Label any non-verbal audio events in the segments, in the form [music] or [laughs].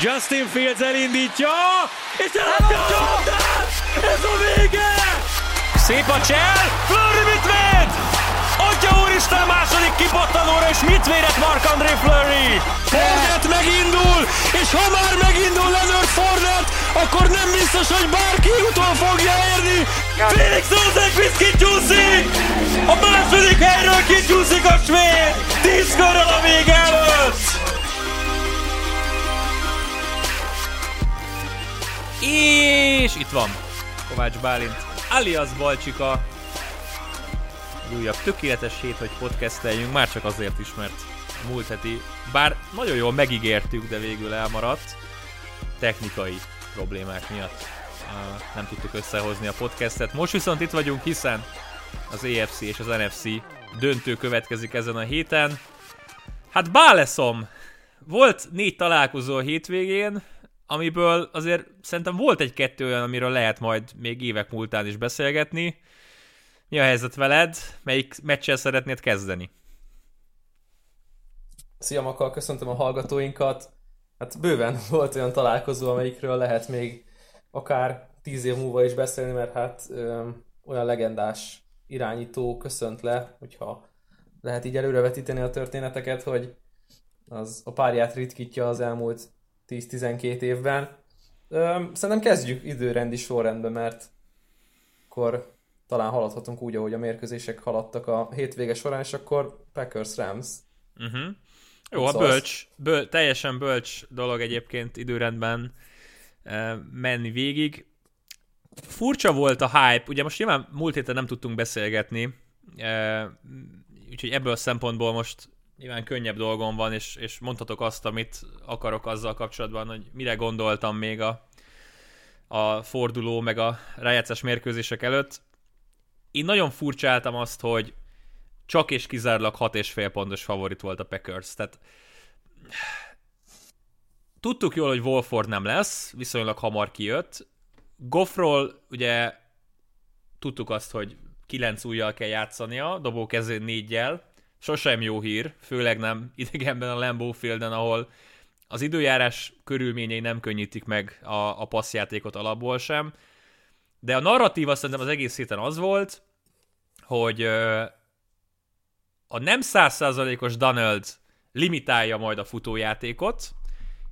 Justin Fields elindítja, és eladja Ez a vége! Szép a csel, Flurry mit véd? Atya úristen, második kipattanóra, és mit védett Mark-André Flurry? Fornet megindul, és ha már megindul Leonard Fornet, akkor nem biztos, hogy bárki utol fogja érni. Felix Rosenqvist kicsúszik! A második helyről kicsúszik a svéd! Tíz körrel a vége előtt! És itt van Kovács Bálint, alias Balcsika. Egy újabb tökéletes hét, hogy podcasteljünk, már csak azért is, mert múlt heti, bár nagyon jól megígértük, de végül elmaradt, technikai problémák miatt nem tudtuk összehozni a podcastet. Most viszont itt vagyunk, hiszen az EFC és az NFC döntő következik ezen a héten. Hát báleszom! Volt négy találkozó a hétvégén, amiből azért szerintem volt egy-kettő olyan, amiről lehet majd még évek múltán is beszélgetni. Mi a helyzet veled? Melyik meccsel szeretnéd kezdeni? Szia Makal, köszöntöm a hallgatóinkat. Hát bőven [laughs] volt olyan találkozó, amelyikről lehet még akár tíz év múlva is beszélni, mert hát ö, olyan legendás irányító köszönt le, hogyha lehet így előrevetíteni a történeteket, hogy az a párját ritkítja az elmúlt 10-12 évben. Szerintem kezdjük időrendi sorrendben, mert akkor talán haladhatunk úgy, ahogy a mérkőzések haladtak a hétvége során, és akkor Packers-Rams. Uh-huh. Jó, a bölcs, böl, teljesen bölcs dolog egyébként időrendben menni végig. Furcsa volt a hype, ugye most nyilván múlt héten nem tudtunk beszélgetni, úgyhogy ebből a szempontból most nyilván könnyebb dolgom van, és, és mondhatok azt, amit akarok azzal kapcsolatban, hogy mire gondoltam még a, a forduló, meg a rájátszás mérkőzések előtt. Én nagyon furcsáltam azt, hogy csak és kizárólag 6,5 pontos favorit volt a Packers. Tehát tudtuk jól, hogy Wolford nem lesz, viszonylag hamar kijött. Goffról ugye tudtuk azt, hogy 9 ujjal kell játszania, dobó kezén négyel. Sosem jó hír, főleg nem idegenben a Lambeau Fielden, ahol az időjárás körülményei nem könnyítik meg a, a passzjátékot alapból sem. De a narratíva szerintem az egész héten az volt, hogy a nem százszázalékos Donald limitálja majd a futójátékot,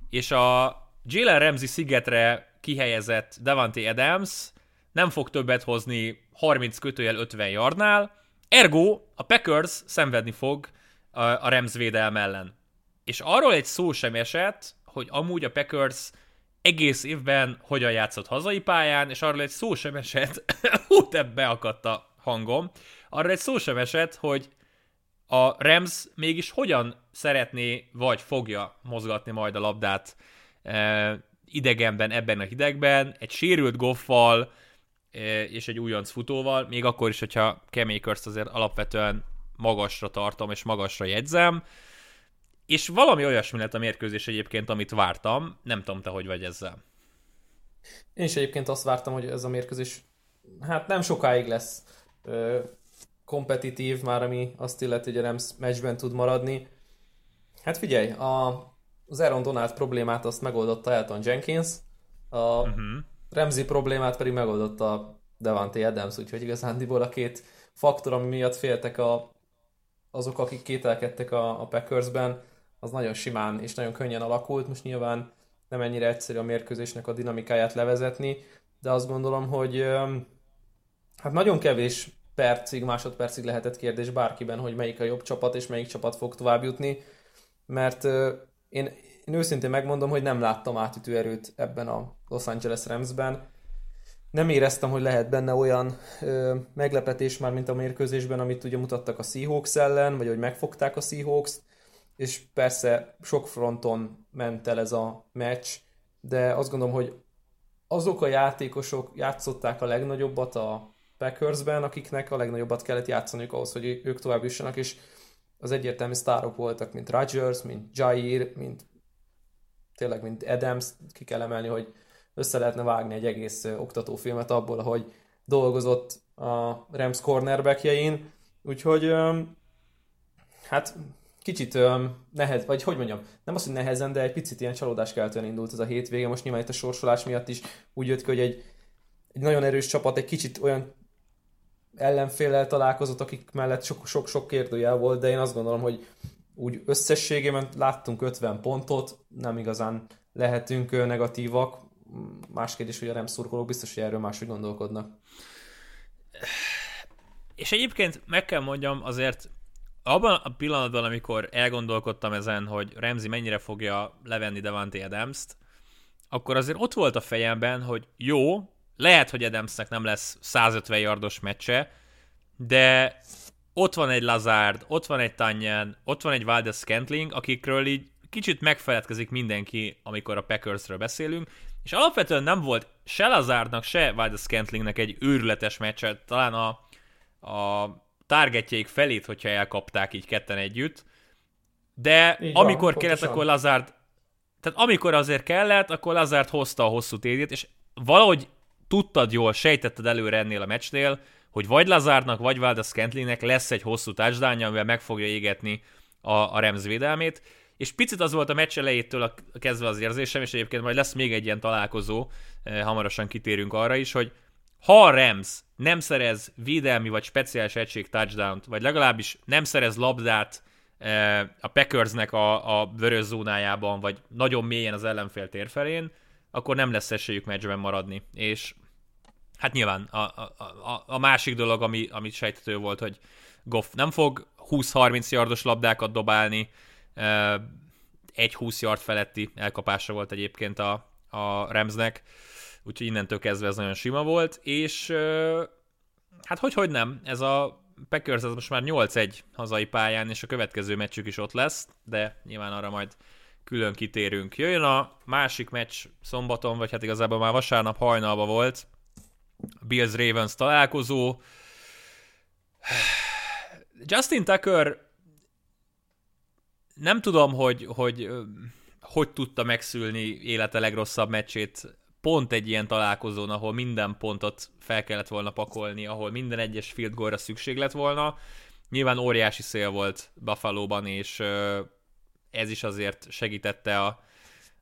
és a Jalen Ramsey szigetre kihelyezett Davante Adams nem fog többet hozni 30 kötőjel 50 yardnál, ergo a Packers szenvedni fog a, a Rams védelme ellen. És arról egy szó sem esett, hogy amúgy a Packers egész évben hogyan játszott hazai pályán, és arról egy szó sem esett, [laughs] hú, ebbe akadt a hangom, arról egy szó sem esett, hogy a Rams mégis hogyan szeretné, vagy fogja mozgatni majd a labdát e, idegenben, ebben a hidegben, egy sérült goffal és egy újonc futóval, még akkor is, hogyha Kemakers azért alapvetően magasra tartom és magasra jegyzem, és valami olyasmi lett a mérkőzés egyébként, amit vártam, nem tudom te, hogy vagy ezzel. Én is egyébként azt vártam, hogy ez a mérkőzés hát nem sokáig lesz kompetitív, már ami azt illeti, hogy a Rams meccsben tud maradni. Hát figyelj, a, az Aaron Donald problémát azt megoldotta Elton Jenkins, a uh-huh. Ramsey problémát pedig megoldotta Devante Adams, úgyhogy igazándiból a két faktor, ami miatt féltek a, azok, akik kételkedtek a, a Packersben, az nagyon simán és nagyon könnyen alakult. Most nyilván nem ennyire egyszerű a mérkőzésnek a dinamikáját levezetni, de azt gondolom, hogy hát nagyon kevés percig, másodpercig lehetett kérdés bárkiben, hogy melyik a jobb csapat, és melyik csapat fog tovább jutni, mert én, én őszintén megmondom, hogy nem láttam átütő erőt ebben a Los Angeles Ramsben. Nem éreztem, hogy lehet benne olyan ö, meglepetés már, mint a mérkőzésben, amit ugye mutattak a Seahawks ellen, vagy hogy megfogták a Seahawks-t, és persze sok fronton ment el ez a meccs, de azt gondolom, hogy azok a játékosok játszották a legnagyobbat a Packersben, akiknek a legnagyobbat kellett játszaniuk ahhoz, hogy ők tovább jussanak, és az egyértelmű sztárok voltak, mint Rodgers, mint Jair, mint tényleg, mint Adams, ki kell emelni, hogy össze lehetne vágni egy egész oktatófilmet abból, ahogy dolgozott a Rams cornerbackjein, úgyhogy hát kicsit nehez, vagy hogy mondjam, nem az, hogy nehezen, de egy picit ilyen keltően indult ez a hétvége. Most nyilván itt a sorsolás miatt is úgy jött ki, hogy egy, egy nagyon erős csapat egy kicsit olyan ellenféllel találkozott, akik mellett sok-sok kérdőjel volt, de én azt gondolom, hogy úgy összességében láttunk 50 pontot, nem igazán lehetünk negatívak. Más kérdés, hogy a nem szurkolók biztos, hogy erről máshogy gondolkodnak. És egyébként meg kell mondjam, azért abban a pillanatban, amikor elgondolkodtam ezen, hogy Remzi mennyire fogja levenni Devante Adams-t, akkor azért ott volt a fejemben, hogy jó, lehet, hogy Adamsnek nem lesz 150 yardos meccse, de ott van egy Lazard, ott van egy Tanyan, ott van egy Valdez Scantling, akikről így kicsit megfeledkezik mindenki, amikor a Packersről beszélünk, és alapvetően nem volt se Lazardnak, se Valdez Scantlingnek egy őrületes meccse, talán a, a targetjeik felét, hogyha elkapták így ketten együtt, de így amikor van, kellett, akkor Lazard, tehát amikor azért kellett, akkor Lazard hozta a hosszú tédét, és valahogy tudtad jól, sejtetted előre ennél a meccsnél, hogy vagy Lazárnak, vagy Valdez Scantlingnek lesz egy hosszú touchdown amivel meg fogja égetni a, a Rams védelmét, és picit az volt a meccs elejétől a, kezdve az érzésem, és egyébként majd lesz még egy ilyen találkozó, eh, hamarosan kitérünk arra is, hogy ha a Rams nem szerez védelmi vagy speciális egység touchdown vagy legalábbis nem szerez labdát eh, a Packersnek a, a vörös zónájában, vagy nagyon mélyen az ellenfél térfelén, akkor nem lesz esélyük meccsben maradni. És hát nyilván a, a, a, másik dolog, ami, ami sejtető volt, hogy Goff nem fog 20-30 yardos labdákat dobálni, egy 20 yard feletti elkapása volt egyébként a, a Ramsnek, úgyhogy innentől kezdve ez nagyon sima volt, és hát hogy, hogy nem, ez a Packers ez most már 8-1 hazai pályán, és a következő meccsük is ott lesz, de nyilván arra majd külön kitérünk. Jöjjön a másik meccs szombaton, vagy hát igazából már vasárnap hajnalban volt, Bills-Ravens találkozó. Justin Tucker nem tudom, hogy, hogy hogy tudta megszülni élete legrosszabb meccsét pont egy ilyen találkozón, ahol minden pontot fel kellett volna pakolni, ahol minden egyes field goalra szükség lett volna. Nyilván óriási szél volt Buffalo-ban, és ez is azért segítette a,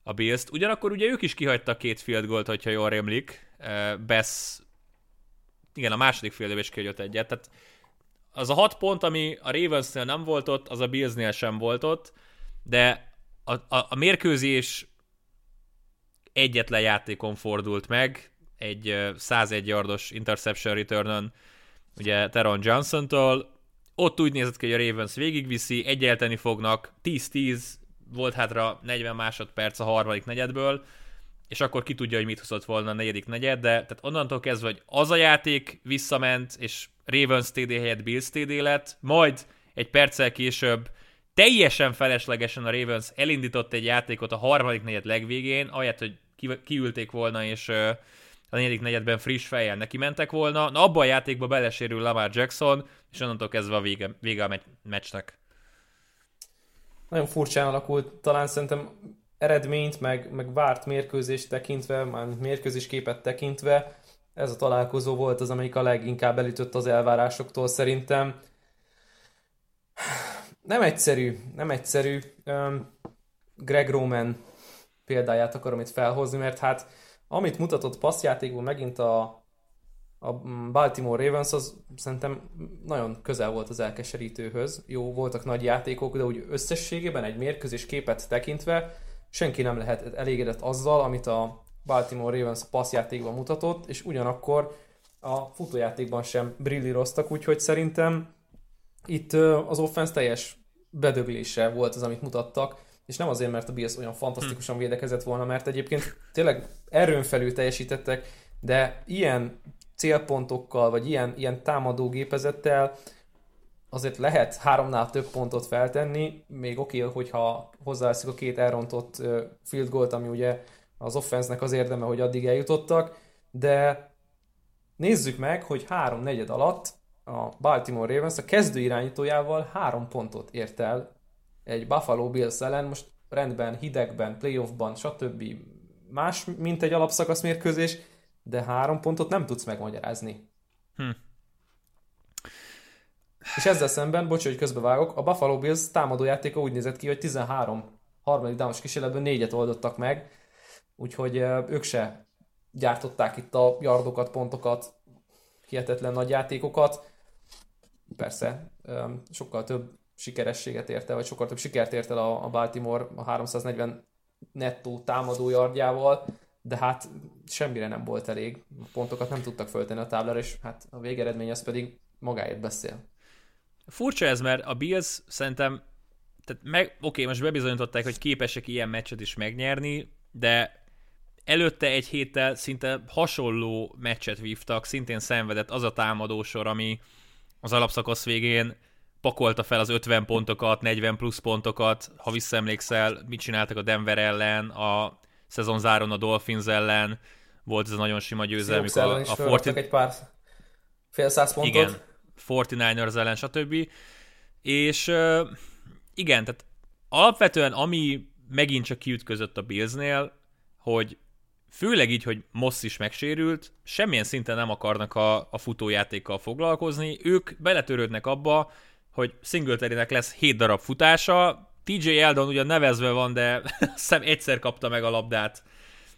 a Bills-t. Ugyanakkor ugye ők is kihagytak két field goalt, hogyha jól rémlik. Bess, igen, a második field is kihagyott egyet, tehát az a hat pont, ami a Ravensnél nem volt ott, az a Billsnél sem volt ott, de a, a, a mérkőzés egyetlen játékon fordult meg, egy 101 yardos interception return ugye Teron Johnson-tól, ott úgy nézett ki, hogy a Ravens végigviszi, egyelteni fognak, 10-10, volt hátra 40 másodperc a harmadik negyedből, és akkor ki tudja, hogy mit hozott volna a negyedik negyed, de tehát onnantól kezdve, hogy az a játék visszament, és Ravens TD helyett Bills TD lett, majd egy perccel később teljesen feleslegesen a Ravens elindított egy játékot a harmadik negyed legvégén, ahelyett, hogy kiülték volna, és a negyedik negyedben friss fejjel neki mentek volna. Na, abban a játékba belesérül Lamar Jackson, és onnantól kezdve a vége, vége a meccsnek. Nagyon furcsán alakult, talán szerintem eredményt, meg, meg várt mérkőzést tekintve, már mérkőzés képet tekintve, ez a találkozó volt az, amelyik a leginkább elütött az elvárásoktól szerintem. Nem egyszerű, nem egyszerű. Greg Roman példáját akarom itt felhozni, mert hát amit mutatott passzjátékból megint a, a Baltimore Ravens, az szerintem nagyon közel volt az elkeserítőhöz. Jó, voltak nagy játékok, de úgy összességében egy mérkőzés képet tekintve senki nem lehet elégedett azzal, amit a Baltimore Ravens passzjátékban mutatott, és ugyanakkor a futójátékban sem brillíroztak, úgyhogy szerintem itt az offense teljes bedöglése volt az, amit mutattak, és nem azért, mert a Bills olyan fantasztikusan hm. védekezett volna, mert egyébként tényleg erőn felül teljesítettek, de ilyen célpontokkal, vagy ilyen, ilyen támadó gépezettel azért lehet háromnál több pontot feltenni, még oké, okay, hogyha hozzáveszik a két elrontott field goalt, ami ugye az offensznek az érdeme, hogy addig eljutottak, de nézzük meg, hogy három negyed alatt a Baltimore Ravens a kezdő irányítójával három pontot ért el egy Buffalo Bills ellen, most rendben, hidegben, playoffban, stb. Más, mint egy alapszakasz mérkőzés, de három pontot nem tudsz megmagyarázni. Hm. És ezzel szemben, bocs, hogy közbevágok, a Buffalo Bills támadójátéka úgy nézett ki, hogy 13 harmadik downos kísérletből négyet oldottak meg, úgyhogy ők se gyártották itt a yardokat, pontokat, hihetetlen nagy játékokat. Persze, sokkal több sikerességet érte, vagy sokkal több sikert ért el a Baltimore a 340 nettó támadó yardjával, de hát semmire nem volt elég. Pontokat nem tudtak föltenni a táblára, és hát a végeredmény az pedig magáért beszél. Furcsa ez, mert a Bills szerintem, tehát meg, oké, most bebizonyították, hogy képesek ilyen meccset is megnyerni, de előtte egy héttel szinte hasonló meccset vívtak, szintén szenvedett az a támadósor, ami az alapszakasz végén pakolta fel az 50 pontokat, 40 plusz pontokat, ha visszaemlékszel, mit csináltak a Denver ellen, a szezon záron a Dolphins ellen, volt ez a nagyon sima győzelem, amikor a, a Forti... egy pár fél száz pontot. Igen, 49ers ellen, stb. És igen, tehát alapvetően ami megint csak kiütközött a Billsnél, hogy főleg így, hogy Moss is megsérült, semmilyen szinten nem akarnak a, a futójátékkal foglalkozni, ők beletörődnek abba, hogy Singletarynek lesz 7 darab futása, TJ Eldon ugyan nevezve van, de [laughs] hiszem egyszer kapta meg a labdát,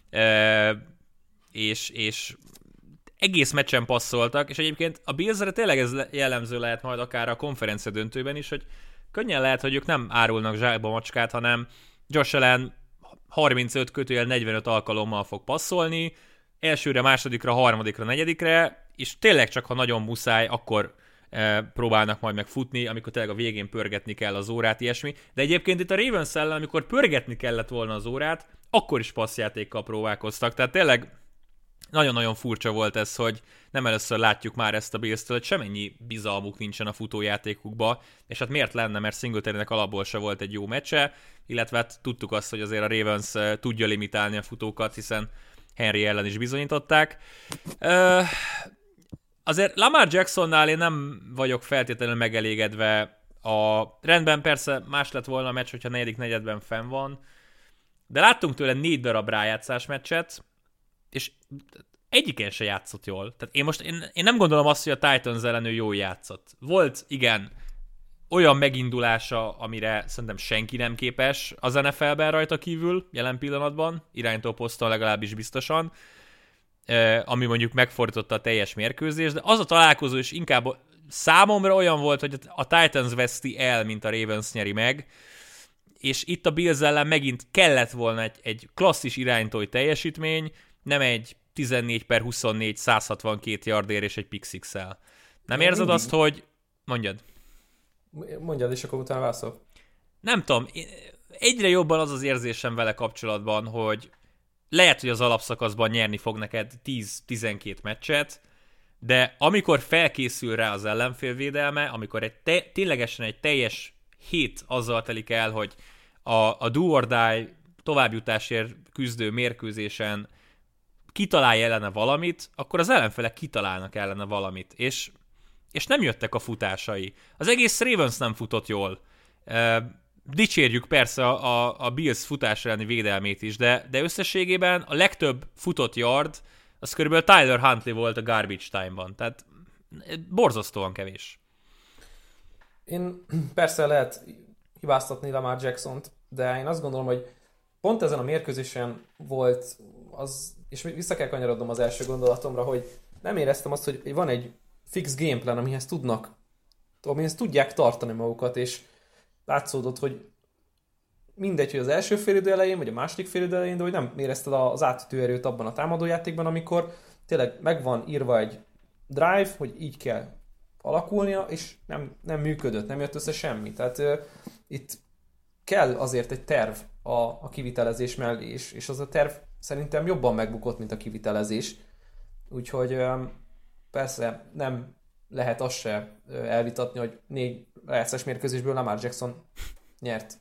e, és, és egész meccsen passzoltak, és egyébként a Billsre tényleg ez jellemző lehet majd akár a konferencia döntőben is, hogy könnyen lehet, hogy ők nem árulnak zsákba macskát, hanem Josh Allen 35 kötőjel 45 alkalommal fog passzolni, elsőre, másodikra, harmadikra, negyedikre, és tényleg csak ha nagyon muszáj, akkor e, próbálnak majd megfutni, amikor tényleg a végén pörgetni kell az órát, ilyesmi. De egyébként itt a Ravens ellen, amikor pörgetni kellett volna az órát, akkor is passzjátékkal próbálkoztak. Tehát tényleg nagyon-nagyon furcsa volt ez, hogy nem először látjuk már ezt a bills hogy semennyi bizalmuk nincsen a futójátékukba, és hát miért lenne, mert Singletarynek alapból se volt egy jó meccse, illetve hát tudtuk azt, hogy azért a Ravens tudja limitálni a futókat, hiszen Henry ellen is bizonyították. Azért Lamar Jacksonnál én nem vagyok feltétlenül megelégedve a rendben persze más lett volna a meccs, hogyha negyedik negyedben fenn van, de láttunk tőle négy darab rájátszás meccset, és egyiken se játszott jól. Tehát én most én, én nem gondolom azt, hogy a Titans ellen ő jól játszott. Volt, igen, olyan megindulása, amire szerintem senki nem képes az NFL-ben rajta kívül, jelen pillanatban, iránytó poszton legalábbis biztosan, ami mondjuk megfordította a teljes mérkőzést, de az a találkozó is inkább számomra olyan volt, hogy a Titans veszti el, mint a Ravens nyeri meg, és itt a Bills ellen megint kellett volna egy, egy klasszis iránytói teljesítmény, nem egy 14 per 24, 162 yardér és egy pick six -el. Nem Én érzed mindig... azt, hogy... Mondjad. Mondjad, és akkor utána válaszol. Nem tudom, egyre jobban az az érzésem vele kapcsolatban, hogy lehet, hogy az alapszakaszban nyerni fog neked 10-12 meccset, de amikor felkészül rá az ellenfélvédelme, amikor egy te, ténylegesen egy teljes hét azzal telik el, hogy a, a do or die továbbjutásért küzdő mérkőzésen kitalálja ellene valamit, akkor az ellenfelek kitalálnak ellene valamit, és, és nem jöttek a futásai. Az egész Ravens nem futott jól. Dicsérjük persze a, a Bills futás elleni védelmét is, de, de összességében a legtöbb futott yard az körülbelül Tyler Huntley volt a garbage time-ban, tehát borzasztóan kevés. Én [clears throat] persze lehet hibáztatni Lamar Jackson-t, de én azt gondolom, hogy pont ezen a mérkőzésen volt az és vissza kell kanyarodnom az első gondolatomra, hogy nem éreztem azt, hogy van egy fix gameplan, amihez tudnak, amihez tudják tartani magukat, és látszódott, hogy mindegy, hogy az első félidő elején, vagy a második félidő elején, de hogy nem érezted az átütő erőt abban a támadójátékban, amikor tényleg megvan írva egy drive, hogy így kell alakulnia, és nem, nem működött, nem jött össze semmi. Tehát uh, itt kell azért egy terv a, a kivitelezés mellé, és, és az a terv szerintem jobban megbukott, mint a kivitelezés. Úgyhogy persze nem lehet azt se elvitatni, hogy négy rájátszás mérkőzésből Lamar Jackson nyert.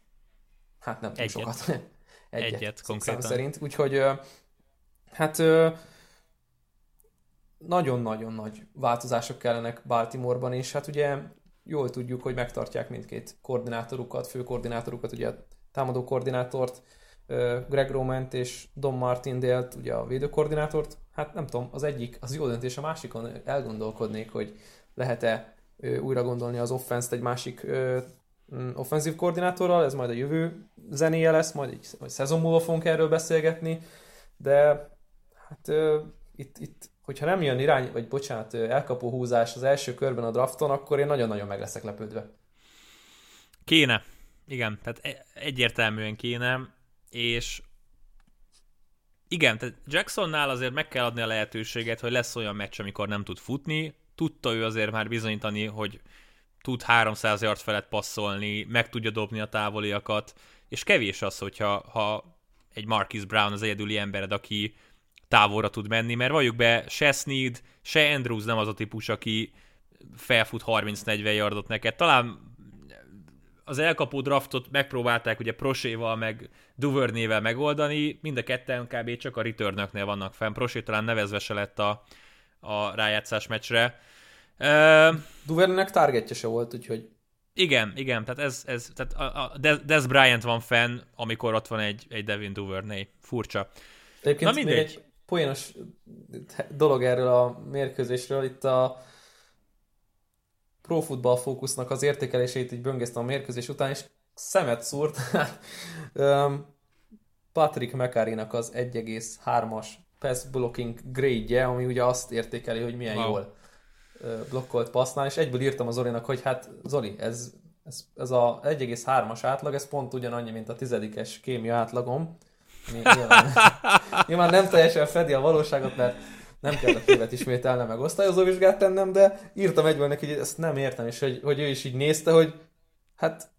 Hát nem túl Egyet. sokat. [laughs] Egyet, Egyet konkrétan. szerint. Úgyhogy hát nagyon-nagyon nagy változások kellenek Baltimoreban, és hát ugye jól tudjuk, hogy megtartják mindkét koordinátorukat, fő koordinátorukat, ugye a támadó koordinátort, Greg Romant és Don Martindale-t, ugye a védőkoordinátort, hát nem tudom, az egyik, az jó döntés, a másikon elgondolkodnék, hogy lehet-e újra gondolni az offense egy másik mm, offenzív koordinátorral, ez majd a jövő zenéje lesz, majd egy majd szezon múlva fogunk erről beszélgetni, de hát itt, itt hogyha nem jön irány, vagy bocsánat, elkapó húzás az első körben a drafton, akkor én nagyon-nagyon meg leszek lepődve. Kéne. Igen, tehát e- egyértelműen kéne, és igen, tehát Jacksonnál azért meg kell adni a lehetőséget, hogy lesz olyan meccs, amikor nem tud futni. Tudta ő azért már bizonyítani, hogy tud 300 yard felett passzolni, meg tudja dobni a távoliakat, és kevés az, hogyha ha egy Marquis Brown az egyedüli embered, aki távolra tud menni, mert valljuk be, se Sneed, se Andrews nem az a típus, aki felfut 30-40 yardot neked. Talán az elkapó draftot megpróbálták ugye Proséval meg Duvernével megoldani, mind a ketten kb. csak a returnöknél vannak fenn. Prosé talán nevezve se lett a, a rájátszás meccsre. Uh, targetje se volt, úgyhogy... Igen, igen, tehát ez, ez tehát a, a Des Bryant van fenn, amikor ott van egy, egy Devin Duvernay. Furcsa. Egyébként Na mindegy. Még egy poénos dolog erről a mérkőzésről. Itt a Pro Football Focusnak az értékelését így böngésztem a mérkőzés után, és szemet szúrt. [laughs] Patrick McCarry-nak az 1,3-as pass blocking grade-je, ami ugye azt értékeli, hogy milyen wow. jól blokkolt passznál, és egyből írtam az Zolinak, hogy hát Zoli, ez, ez, ez a 1,3-as átlag, ez pont ugyanannyi, mint a tizedikes kémia átlagom. Nyilván, [laughs] nyilván nem teljesen fedi a valóságot, mert nem kell a követ ismételnem, meg osztályozó vizsgát tennem, de írtam egyből neki, hogy ezt nem értem, és hogy, hogy ő is így nézte, hogy hát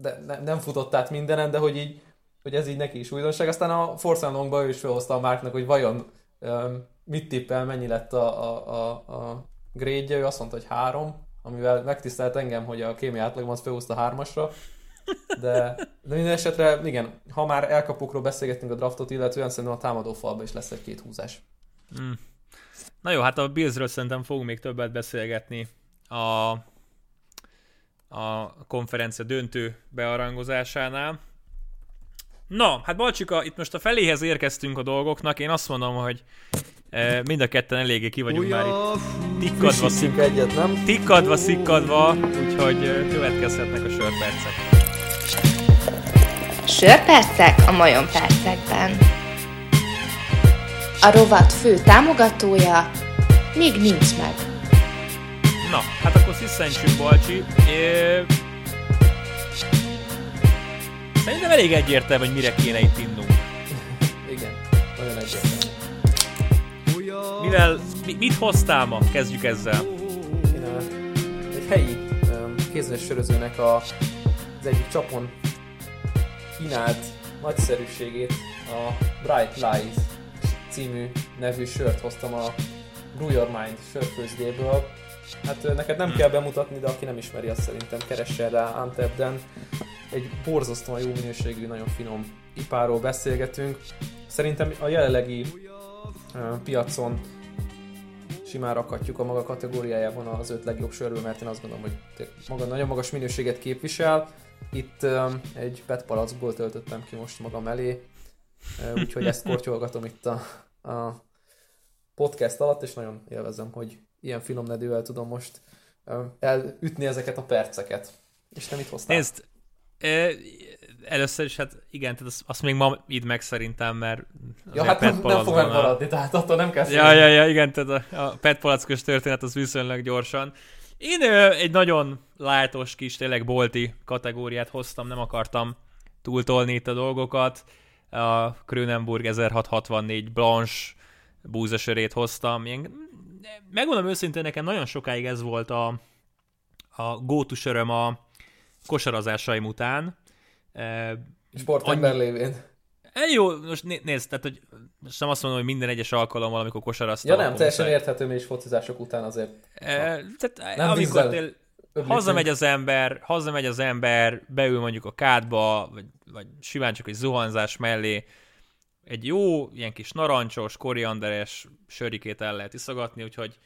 de ne, nem futott át mindenen, de hogy így, hogy ez így neki is újdonság. Aztán a Force Longba ő is felhozta a Márknak, hogy vajon um, mit tippel, mennyi lett a, a, a, a grade ő azt mondta, hogy három, amivel megtisztelt engem, hogy a kémia átlagomat felhozta hármasra, de, de minden esetre, igen, ha már elkapokról beszélgettünk a draftot, illetően szerintem a támadó falba is lesz egy-két húzás. Mm. Na jó, hát a Billsről szerintem fogunk még többet beszélgetni a, a konferencia döntő bearangozásánál. Na, hát Balcsika, itt most a feléhez érkeztünk a dolgoknak, én azt mondom, hogy e, mind a ketten eléggé ki vagyunk Uja, már itt tikkadva, szik, egyet, nem? tikkadva, szikkadva, úgyhogy e, következhetnek a sörpercek. Sörpercek a majom percekben. A rovat fő támogatója még nincs meg. Na, hát akkor sziszentsünk, Balcsi. É... Szerintem elég egyértelmű, hogy mire kéne itt innunk. Igen, nagyon egyértelmű. Mivel, mi, mit hoztál ma? Kezdjük ezzel. Én a, egy helyi um, kézes sörözőnek a, az egyik csapon kínált nagyszerűségét, a Bright Lies című nevű sört hoztam a Brew Your Mind sörfőzdéből. Hát neked nem kell bemutatni, de aki nem ismeri, azt szerintem keresse rá Antebden. Egy borzasztóan jó minőségű, nagyon finom ipáról beszélgetünk. Szerintem a jelenlegi uh, piacon simán rakhatjuk a maga kategóriájában az öt legjobb sörből, mert én azt gondolom, hogy maga nagyon magas minőséget képvisel. Itt um, egy PET palackból töltöttem ki most magam elé, úgyhogy ezt kortyolgatom itt a, a podcast alatt, és nagyon élvezem, hogy ilyen finom nedővel tudom most elütni ezeket a perceket. És nem itt hoztál. Nézd, először is, hát igen, tehát azt, azt még ma id meg szerintem, mert ja, hát nem, nem fog megmaradni, tehát attól nem kell Ja, ja, ja, igen, tehát a, a Pet palackos történet az viszonylag gyorsan. Én ö, egy nagyon lájtos kis, tényleg bolti kategóriát hoztam, nem akartam túltolni itt a dolgokat a Krönenburg 1664 Blanche búzasörét hoztam. Én, megmondom őszintén, nekem nagyon sokáig ez volt a, a gótu söröm a kosarazásaim után. Sportember annyi... lévén. E, jó, most né- nézd, tehát, hogy most nem azt mondom, hogy minden egyes alkalommal, amikor kosaraztam. Ja nem, teljesen érthető, mi is focizások után azért. E, tehát nem amikor tél, hazamegy az ember, hazamegy az ember, beül mondjuk a kádba, vagy, vagy simán csak egy zuhanzás mellé, egy jó, ilyen kis narancsos, korianderes sörikét el lehet iszogatni, úgyhogy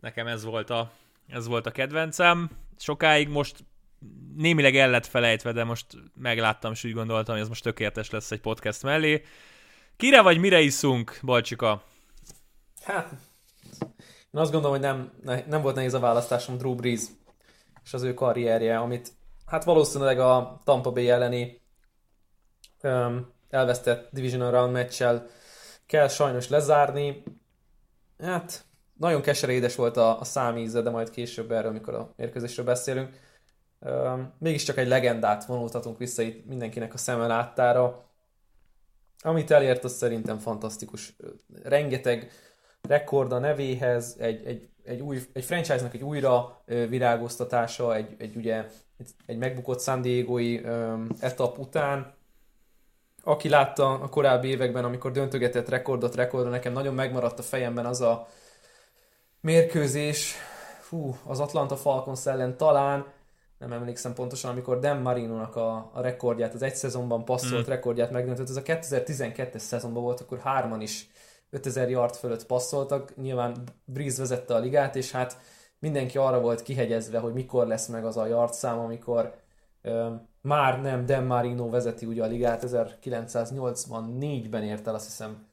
nekem ez volt a, ez volt a kedvencem. Sokáig most némileg el lett felejtve, de most megláttam, és úgy gondoltam, hogy ez most tökéletes lesz egy podcast mellé. Kire vagy mire iszunk, Balcsika? Hát, Én azt gondolom, hogy nem, nem volt nehéz a választásom Drew Brees és az ő karrierje, amit hát valószínűleg a Tampa Bay elleni um, elvesztett Divisional Round meccsel kell sajnos lezárni. Hát nagyon keserédes volt a, a számíze, de majd később erről, amikor a mérkőzésről beszélünk. Um, mégiscsak egy legendát vonultatunk vissza itt mindenkinek a szeme láttára. Amit elért, az szerintem fantasztikus. Rengeteg rekord a nevéhez, egy, egy, egy, új, egy franchise-nak egy újra virágoztatása, egy, egy ugye egy megbukott San Diego-i etap után. Aki látta a korábbi években, amikor döntögetett rekordot rekordra, nekem nagyon megmaradt a fejemben az a mérkőzés, fú, az Atlanta Falcons ellen talán, nem emlékszem pontosan, amikor Dan Marino-nak a, a rekordját, az egy szezonban passzolt mm. rekordját megdöntött, ez a 2012-es szezonban volt, akkor hárman is 5000 yard fölött passzoltak, nyilván Breeze vezette a ligát, és hát mindenki arra volt kihegyezve, hogy mikor lesz meg az a yard szám, amikor ö, már nem Dan Marino vezeti ugye a ligát, 1984-ben ért el azt hiszem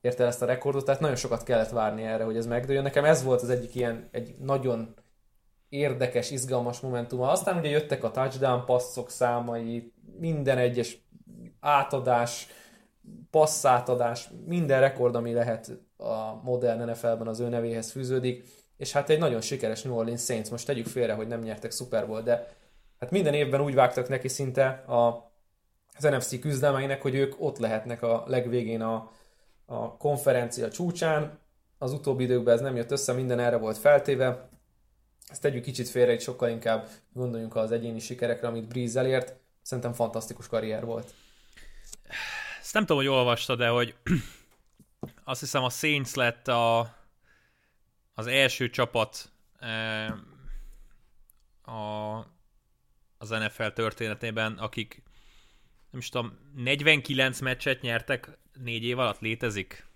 ért el ezt a rekordot, tehát nagyon sokat kellett várni erre, hogy ez megdőljön. Nekem ez volt az egyik ilyen, egy nagyon érdekes, izgalmas momentuma. Aztán ugye jöttek a touchdown passzok számai, minden egyes átadás, passzátadás, minden rekord, ami lehet a modern NFL-ben az ő nevéhez fűződik, és hát egy nagyon sikeres New Orleans Saints, most tegyük félre, hogy nem nyertek Super Bowl, de hát minden évben úgy vágtak neki szinte a, az NFC küzdelmeinek, hogy ők ott lehetnek a legvégén a, a konferencia csúcsán. Az utóbbi időkben ez nem jött össze, minden erre volt feltéve. Ezt tegyük kicsit félre, hogy sokkal inkább gondoljunk az egyéni sikerekre, amit Breeze elért. Szerintem fantasztikus karrier volt. Ezt nem tudom, hogy olvastad, de hogy [clears throat] azt hiszem a Saints lett a, az első csapat e, a, az NFL történetében, akik nem is tudom, 49 meccset nyertek négy év alatt létezik?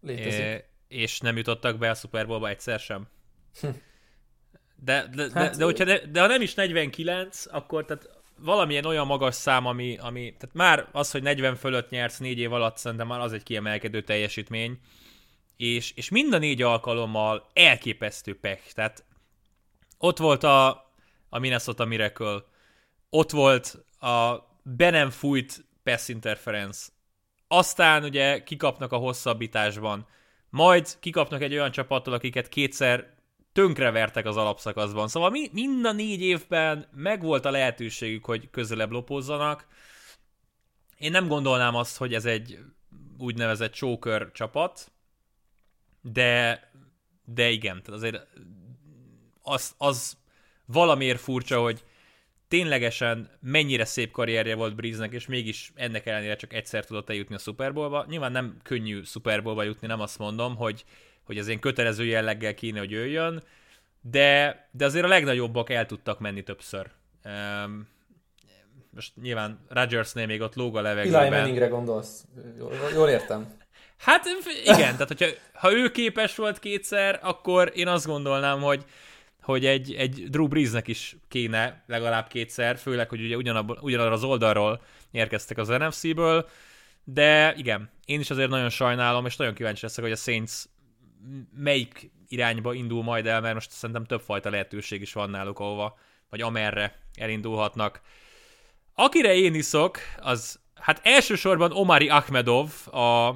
Létezik. É, és nem jutottak be a Super Bowlba egyszer sem. Hm. De, de, de, hát, de, hogyha de, de ha nem is 49, akkor tehát valamilyen olyan magas szám, ami, ami tehát már az, hogy 40 fölött nyersz négy év alatt, szerintem már az egy kiemelkedő teljesítmény, és, és mind a négy alkalommal elképesztő pech, tehát ott volt a, a Minnesota Miracle, ott volt a be nem fújt pass interference, aztán ugye kikapnak a hosszabbításban, majd kikapnak egy olyan csapattól, akiket kétszer tönkrevertek az alapszakaszban. Szóval mi, mind a négy évben megvolt a lehetőségük, hogy közelebb lopózzanak. Én nem gondolnám azt, hogy ez egy úgynevezett choker csapat, de, de igen, tehát azért az, az valamiért furcsa, hogy ténylegesen mennyire szép karrierje volt Breeze-nek, és mégis ennek ellenére csak egyszer tudott eljutni a Super Bowl-ba. Nyilván nem könnyű Super Bowl-ba jutni, nem azt mondom, hogy, hogy az én kötelező jelleggel kéne, hogy jöjjön, de, de azért a legnagyobbak el tudtak menni többször. Um, most nyilván Rodgersnél még ott lóg a levegőben. Eli Manningre gondolsz. Jól, jól értem. Hát igen, tehát hogyha ha ő képes volt kétszer, akkor én azt gondolnám, hogy hogy egy, egy Drew Breesnek is kéne legalább kétszer, főleg, hogy ugye ugyanarra az oldalról érkeztek az NFC-ből, de igen, én is azért nagyon sajnálom, és nagyon kíváncsi leszek, hogy a Saints melyik irányba indul majd el, mert most szerintem többfajta lehetőség is van náluk, ahova, vagy amerre elindulhatnak. Akire én iszok, az hát elsősorban Omari Ahmedov, a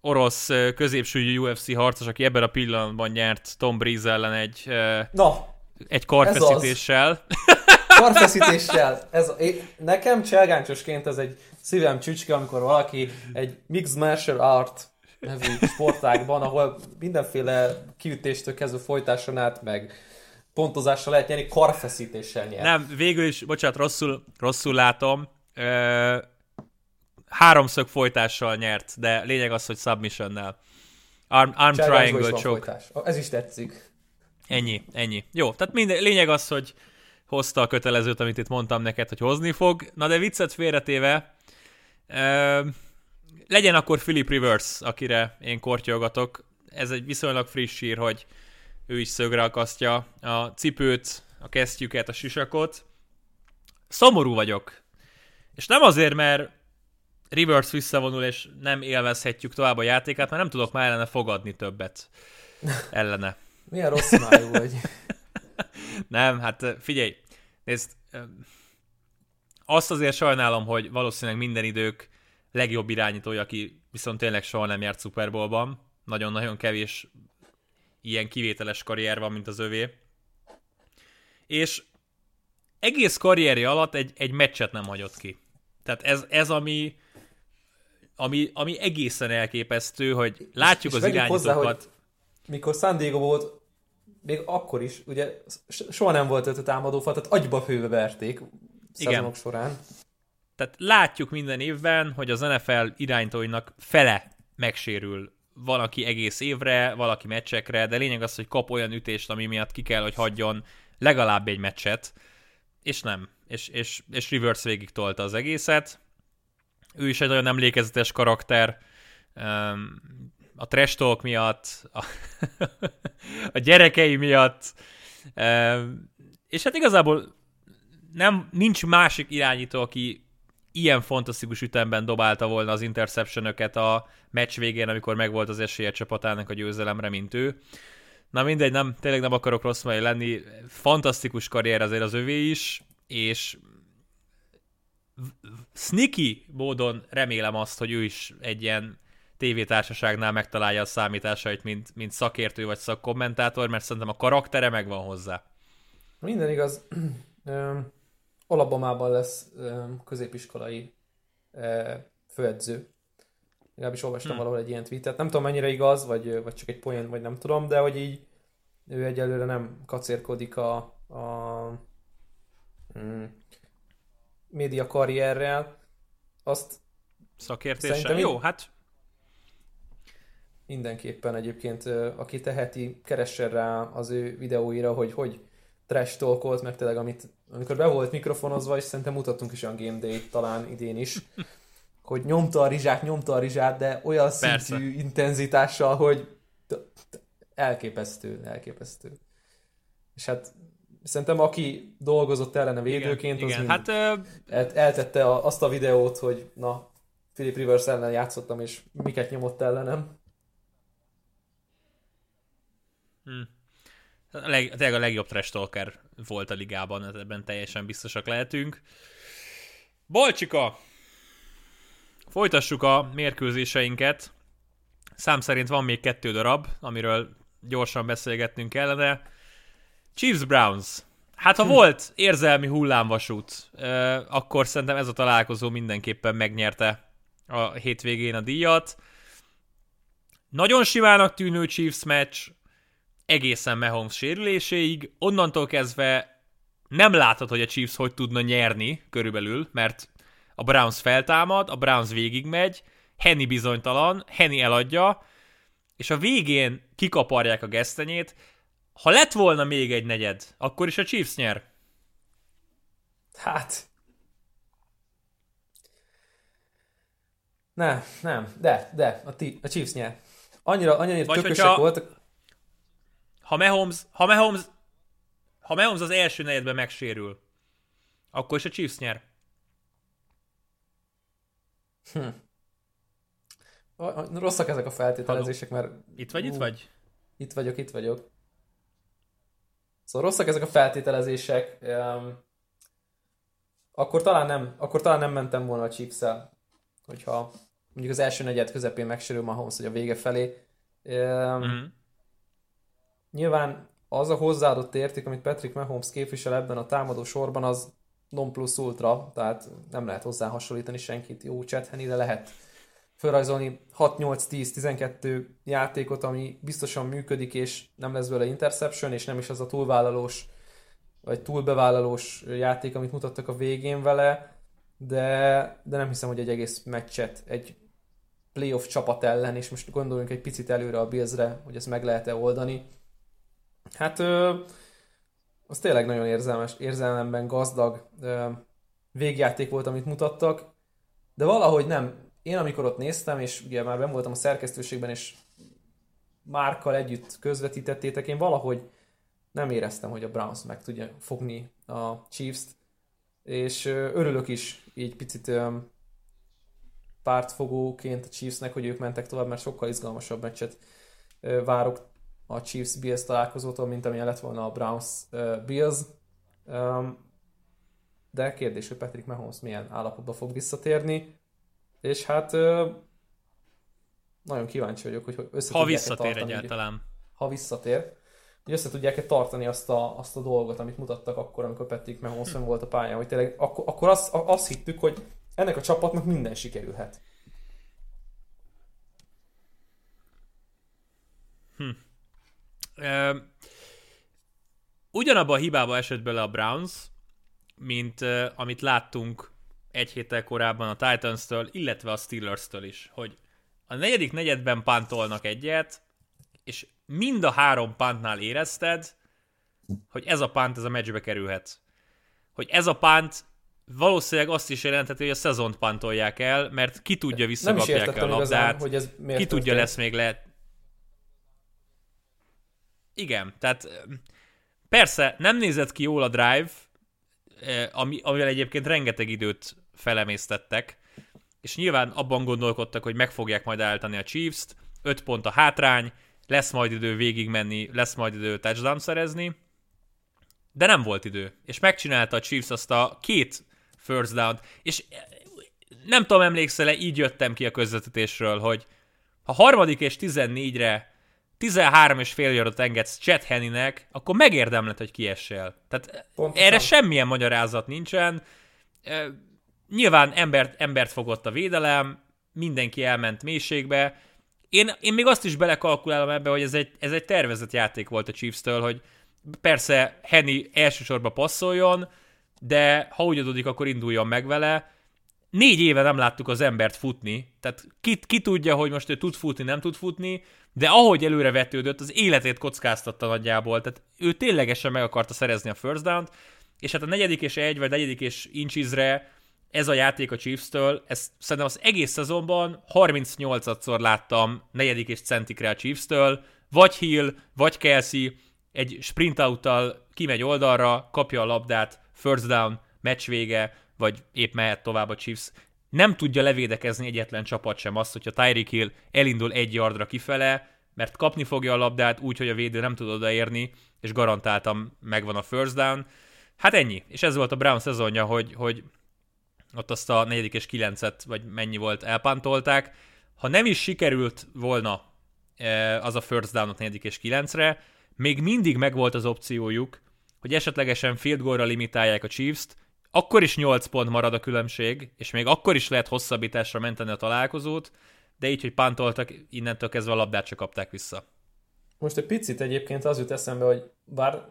orosz középső UFC harcos, aki ebben a pillanatban nyert Tom Breeze ellen egy, Na, egy karfeszítéssel. [laughs] Karfeszítéssel. Ez, én, nekem cselgáncsosként ez egy szívem csücske, amikor valaki egy mixed martial art nevű sportágban, ahol mindenféle kiütéstől kezdve folytáson át, meg pontozással lehet nyerni, karfeszítéssel nyer. Nem, végül is, bocsánat, rosszul, rosszul látom. Ö, háromszög folytással nyert, de lényeg az, hogy submissionnel. Arm, arm triangle choke. Ez is tetszik. Ennyi, ennyi. Jó, tehát minden, lényeg az, hogy hozta a kötelezőt, amit itt mondtam neked, hogy hozni fog. Na de viccet félretéve, ö, legyen akkor Philip Rivers, akire én kortyolgatok. Ez egy viszonylag friss hír, hogy ő is szögre akasztja a cipőt, a kesztyüket, a sisakot. Szomorú vagyok. És nem azért, mert Rivers visszavonul, és nem élvezhetjük tovább a játékát, mert nem tudok már ellene fogadni többet. ellene. [laughs] Milyen rossz májú vagy. [laughs] Nem, hát figyelj, nézd, azt azért sajnálom, hogy valószínűleg minden idők legjobb irányítója, aki viszont tényleg soha nem járt Super Bowlban. Nagyon-nagyon kevés ilyen kivételes karrier van, mint az övé. És egész karrierje alatt egy, egy meccset nem hagyott ki. Tehát ez, ez ami, ami, ami egészen elképesztő, hogy látjuk és, és az irányítókat. Hozzá, hogy mikor San Diego volt, még akkor is, ugye soha nem volt öt támadó fal, tehát agyba főve verték szezonok Igen. során. Tehát látjuk minden évben, hogy az NFL irányítóinak fele megsérül valaki egész évre, valaki meccsekre, de lényeg az, hogy kap olyan ütést, ami miatt ki kell, hogy hagyjon legalább egy meccset, és nem. És, és, és Rivers végig tolta az egészet. Ő is egy nagyon emlékezetes karakter, a trash talk miatt, a, [laughs] a gyerekei miatt, és hát igazából nem, nincs másik irányító, aki ilyen fantasztikus ütemben dobálta volna az interception a meccs végén, amikor megvolt az esélye csapatának a győzelemre, mint ő. Na mindegy, nem, tényleg nem akarok rossz majd lenni. Fantasztikus karrier azért az övé is, és sneaky módon remélem azt, hogy ő is egy ilyen tévétársaságnál megtalálja a számításait, mint, mint szakértő vagy szakkommentátor, mert szerintem a karaktere megvan hozzá. Minden igaz. [clears throat] Alabamában lesz középiskolai főedző. Legalábbis olvastam hmm. valahol egy ilyen tweetet. Nem tudom mennyire igaz, vagy, vagy csak egy poén, vagy nem tudom, de hogy így ő egyelőre nem kacérkodik a, a hmm, média karrierrel. Azt Szakértéssel? Jó, hát mindenképpen egyébként, aki teheti, keressen rá az ő videóira, hogy hogy trash talkolt, meg tényleg amit, amikor be volt mikrofonozva, és szerintem mutattunk is olyan Game Day talán idén is, hogy nyomta a rizsát, nyomta a rizsát, de olyan Persze. szintű intenzitással, hogy elképesztő, elképesztő. És hát szerintem aki dolgozott ellene védőként, igen, az igen. Hát, el, eltette azt a videót, hogy na, Philip Rivers ellen játszottam, és miket nyomott ellenem. Hmm. A leg, tényleg a legjobb trash talker volt a ligában, ebben teljesen biztosak lehetünk. Bolcsika! Folytassuk a mérkőzéseinket. Szám szerint van még kettő darab, amiről gyorsan beszélgetnünk kellene. Chiefs Browns. Hát ha hm. volt érzelmi hullámvasút, akkor szerintem ez a találkozó mindenképpen megnyerte a hétvégén a díjat. Nagyon simának tűnő Chiefs meccs, egészen Mahomes sérüléséig, onnantól kezdve nem látod, hogy a Chiefs hogy tudna nyerni körülbelül, mert a Browns feltámad, a Browns végigmegy, Henny bizonytalan, Henny eladja, és a végén kikaparják a gesztenyét. Ha lett volna még egy negyed, akkor is a Chiefs nyer. Hát... Nem, nem, de, de, a, ti, a Chiefs nyer. Annyira, annyira tökösek hogyha... voltak ha Mahomes, ha Mahomes, ha Mahomes az első negyedben megsérül, akkor is a Chiefs nyer. Hm. Rosszak ezek a feltételezések, mert... Itt vagy, ú, itt vagy? Itt vagyok, itt vagyok. Szóval rosszak ezek a feltételezések. Um, akkor talán nem, akkor talán nem mentem volna a chiefs hogyha mondjuk az első negyed közepén megsérül Mahomes, hogy a vége felé. Um, mm-hmm. Nyilván az a hozzáadott érték, amit Patrick Mahomes képvisel ebben a támadó sorban, az non plus ultra, tehát nem lehet hozzá hasonlítani senkit. Jó, de lehet felrajzolni 6-8-10-12 játékot, ami biztosan működik, és nem lesz belőle interception, és nem is az a túlvállalós, vagy túlbevállalós játék, amit mutattak a végén vele, de, de nem hiszem, hogy egy egész meccset egy playoff csapat ellen, és most gondoljunk egy picit előre a Billsre, hogy ezt meg lehet-e oldani, Hát az tényleg nagyon érzelmes, érzelemben gazdag végjáték volt, amit mutattak, de valahogy nem. Én amikor ott néztem, és ugye már ben voltam a szerkesztőségben, és Márkkal együtt közvetítettétek, én valahogy nem éreztem, hogy a Browns meg tudja fogni a Chiefs-t, és örülök is így picit pártfogóként a Chiefsnek, hogy ők mentek tovább, mert sokkal izgalmasabb meccset várok a Chiefs-Bills találkozótól, mint amilyen lett volna a Browns-Bills. De kérdés, hogy Patrick Mahomes milyen állapotba fog visszatérni. És hát nagyon kíváncsi vagyok, hogy össze Ha visszatér tartani, egyáltalán. Ha visszatér. Hogy össze tudják-e tartani azt a, azt a dolgot, amit mutattak akkor, amikor Patrick Mahomes hm. volt a pályán, hogy tényleg akkor, akkor azt, azt hittük, hogy ennek a csapatnak minden sikerülhet. Hm. Uh, ugyanabba a hibába esett bele a Browns, mint amit láttunk egy héttel korábban a Titans-től, illetve a Steelers-től is, hogy a negyedik negyedben pantolnak egyet, és mind a három pantnál érezted, hogy ez a pant, ez a meccsbe kerülhet. Hogy ez a pant valószínűleg azt is jelentheti, hogy a szezont pantolják el, mert ki tudja visszakapják a labdát, igazán, hogy ez ki tudja lesz még le... Igen, tehát persze nem nézett ki jól a drive, ami, amivel egyébként rengeteg időt felemésztettek, és nyilván abban gondolkodtak, hogy meg fogják majd állítani a Chiefs-t, 5 pont a hátrány, lesz majd idő végigmenni, lesz majd idő touchdown szerezni, de nem volt idő. És megcsinálta a Chiefs azt a két first down és nem tudom, emlékszel-e, így jöttem ki a közvetítésről, hogy ha harmadik és 14-re 13 és fél yardot engedsz Chet Henninek, akkor megérdemled, hogy kiessél. Tehát Pontosan. erre semmilyen magyarázat nincsen. Nyilván embert, embert fogott a védelem, mindenki elment mélységbe. Én, én még azt is belekalkulálom ebbe, hogy ez egy, ez egy tervezett játék volt a Chiefs-től, hogy persze Henny elsősorban passzoljon, de ha úgy adódik, akkor induljon meg vele. Négy éve nem láttuk az embert futni, tehát ki, ki tudja, hogy most ő tud futni, nem tud futni, de ahogy előre vetődött, az életét kockáztatta nagyjából, tehát ő ténylegesen meg akarta szerezni a first down és hát a negyedik és egy, vagy negyedik és inchizre ez a játék a Chiefs-től, ezt szerintem az egész szezonban 38-szor láttam negyedik és centikre a Chiefs-től, vagy Hill, vagy Kelsey egy sprint kimegy oldalra, kapja a labdát, first down, meccs vége, vagy épp mehet tovább a Chiefs. Nem tudja levédekezni egyetlen csapat sem azt, hogyha Tyreek Hill elindul egy yardra kifele, mert kapni fogja a labdát úgy, hogy a védő nem tud odaérni, és garantáltam megvan a first down. Hát ennyi. És ez volt a Brown szezonja, hogy, hogy ott azt a negyedik és kilencet, vagy mennyi volt, elpantolták. Ha nem is sikerült volna e, az a first down ott negyedik és kilencre, még mindig megvolt az opciójuk, hogy esetlegesen field goalra limitálják a Chiefs-t, akkor is 8 pont marad a különbség, és még akkor is lehet hosszabbításra menteni a találkozót, de így, hogy pántoltak, innentől kezdve a labdát csak kapták vissza. Most egy picit egyébként az jut eszembe, hogy bár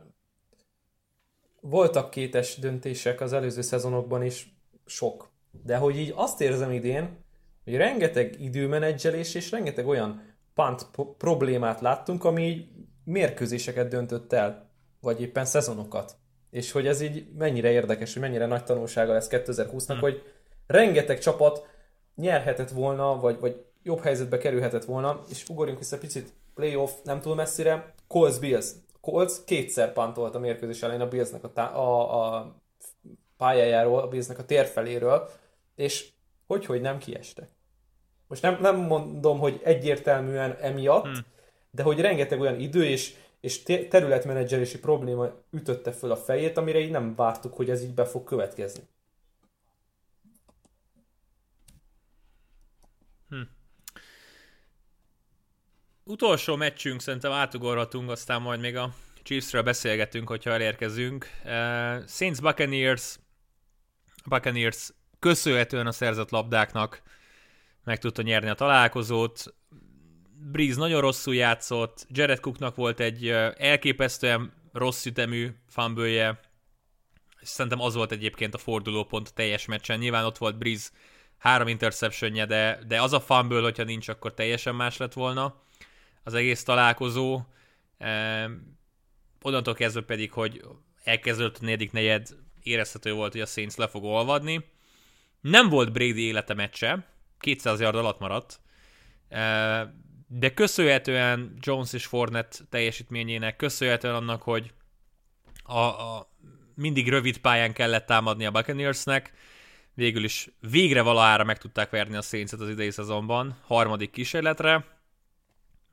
voltak kétes döntések az előző szezonokban is, sok. De hogy így azt érzem idén, hogy rengeteg időmenedzselés és rengeteg olyan pant problémát láttunk, ami így mérkőzéseket döntött el, vagy éppen szezonokat. És hogy ez így mennyire érdekes, hogy mennyire nagy tanulsága lesz 2020-nak, hmm. hogy rengeteg csapat nyerhetett volna, vagy, vagy jobb helyzetbe kerülhetett volna, és ugorjunk vissza picit playoff nem túl messzire, Colts Bills. Colts kétszer pantolt a mérkőzés elején a Billsnek a, tá- a, a pályájáról, a Billsnek a térfeléről, és hogy, hogy nem kiestek. Most nem, nem mondom, hogy egyértelműen emiatt, hmm. de hogy rengeteg olyan idő és, és területmenedzselési probléma ütötte föl a fejét, amire így nem vártuk, hogy ez így be fog következni. Hm. Utolsó meccsünk, szerintem átugorhatunk, aztán majd még a Chiefsről beszélgetünk, hogyha elérkezünk. Uh, Saints Buccaneers Buccaneers köszönhetően a szerzett labdáknak meg tudta nyerni a találkozót. Breeze nagyon rosszul játszott, Jared Cooknak volt egy elképesztően rossz ütemű fumble szerintem az volt egyébként a fordulópont teljes meccsen. Nyilván ott volt Breeze három interceptionje, de, de az a fumble, hogyha nincs, akkor teljesen más lett volna az egész találkozó. E, onnantól kezdve pedig, hogy elkezdődött a negyedik negyed, érezhető volt, hogy a Saints le fog olvadni. Nem volt Brady élete meccse, 200 yard alatt maradt, de köszönhetően Jones és Fournette teljesítményének, köszönhetően annak, hogy a, a mindig rövid pályán kellett támadni a Buccaneersnek, végül is végre valahára meg tudták verni a saints az idei szezonban, harmadik kísérletre,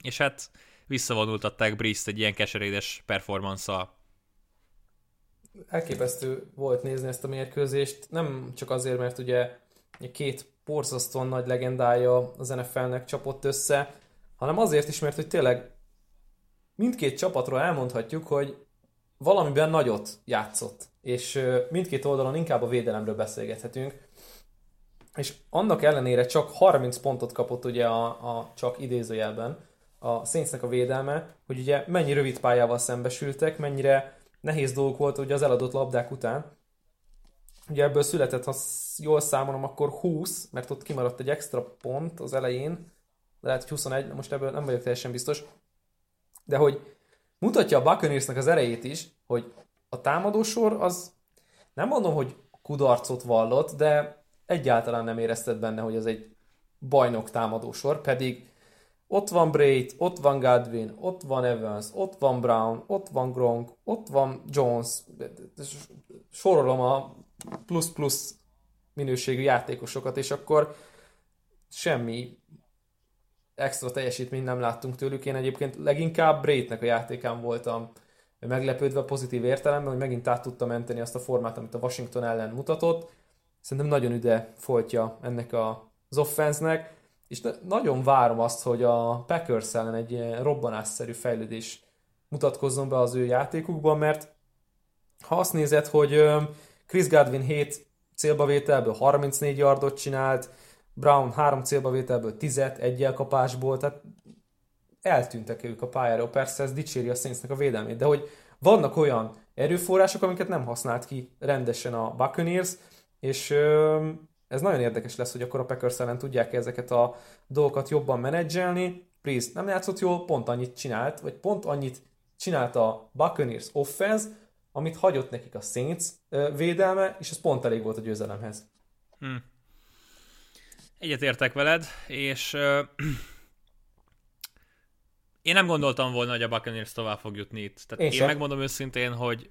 és hát visszavonultatták Breeze-t egy ilyen keserédes performance Elképesztő volt nézni ezt a mérkőzést, nem csak azért, mert ugye két borzasztóan nagy legendája az NFL-nek csapott össze, hanem azért is, mert hogy tényleg mindkét csapatról elmondhatjuk, hogy valamiben nagyot játszott, és mindkét oldalon inkább a védelemről beszélgethetünk, és annak ellenére csak 30 pontot kapott ugye a, a csak idézőjelben a Saintsnek a védelme, hogy ugye mennyi rövid pályával szembesültek, mennyire nehéz dolgok volt ugye az eladott labdák után. Ugye ebből született, ha jól számolom, akkor 20, mert ott kimaradt egy extra pont az elején, lehet, hogy 21, most ebből nem vagyok teljesen biztos, de hogy mutatja a Buccaneersnek az erejét is, hogy a támadósor az nem mondom, hogy kudarcot vallott, de egyáltalán nem érezted benne, hogy ez egy bajnok támadósor, pedig ott van Braid, ott van Godwin, ott van Evans, ott van Brown, ott van Gronk, ott van Jones, sorolom a plusz-plusz minőségű játékosokat, és akkor semmi extra teljesítményt nem láttunk tőlük. Én egyébként leginkább Braidnek a játékán voltam meglepődve pozitív értelemben, hogy megint át tudta menteni azt a formát, amit a Washington ellen mutatott. Szerintem nagyon üde foltja ennek a, az offense és nagyon várom azt, hogy a Packers ellen egy ilyen robbanásszerű fejlődés mutatkozzon be az ő játékukban, mert ha azt nézed, hogy Chris Godwin 7 célbavételből 34 yardot csinált, Brown 3 célbavételből 10 egy elkapásból, tehát eltűntek ők a pályáról. Persze ez dicséri a Saintsnek a védelmét, de hogy vannak olyan erőforrások, amiket nem használt ki rendesen a Buccaneers, és ez nagyon érdekes lesz, hogy akkor a Packers ellen tudják ezeket a dolgokat jobban menedzselni. Priest nem játszott jól, pont annyit csinált, vagy pont annyit csinált a Buccaneers offense, amit hagyott nekik a Saints védelme, és ez pont elég volt a győzelemhez. Hmm. Egyetértek veled, és uh, [clears throat] én nem gondoltam volna, hogy a Buccaneers tovább fog jutni itt. Tehát én, én megmondom őszintén, hogy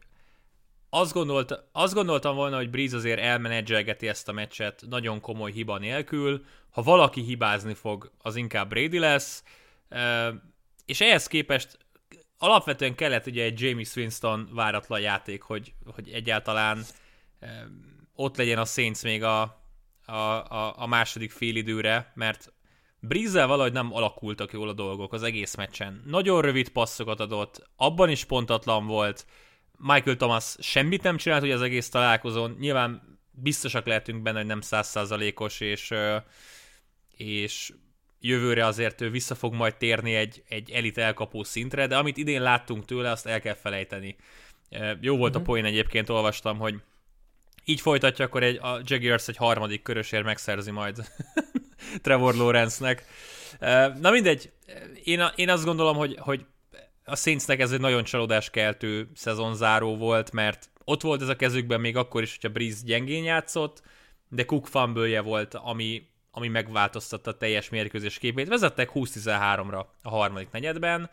azt, gondolt, azt gondoltam volna, hogy Breeze azért elmenedzselgeti ezt a meccset nagyon komoly hiba nélkül. Ha valaki hibázni fog, az inkább Brady lesz. És ehhez képest alapvetően kellett ugye egy Jamie Winston váratlan játék, hogy, hogy egyáltalán ott legyen a Saints még a, a, a, a második félidőre, mert Breeze-zel valahogy nem alakultak jól a dolgok az egész meccsen. Nagyon rövid passzokat adott, abban is pontatlan volt, Michael Thomas semmit nem csinált hogy az egész találkozón, nyilván biztosak lehetünk benne, hogy nem százszázalékos, és, és jövőre azért ő vissza fog majd térni egy, egy elit elkapó szintre, de amit idén láttunk tőle, azt el kell felejteni. Jó volt uh-huh. a mhm. poén egyébként, olvastam, hogy így folytatja, akkor egy, a Jaguars egy harmadik körösért megszerzi majd [laughs] Trevor Lawrence-nek. Na mindegy, én, én azt gondolom, hogy, hogy a Saintsnek ez egy nagyon csalódáskeltő szezonzáró volt, mert ott volt ez a kezükben még akkor is, hogyha Breeze gyengén játszott, de Cook fumble volt, ami, ami megváltoztatta a teljes mérkőzés képét. Vezettek 20-13-ra a harmadik negyedben,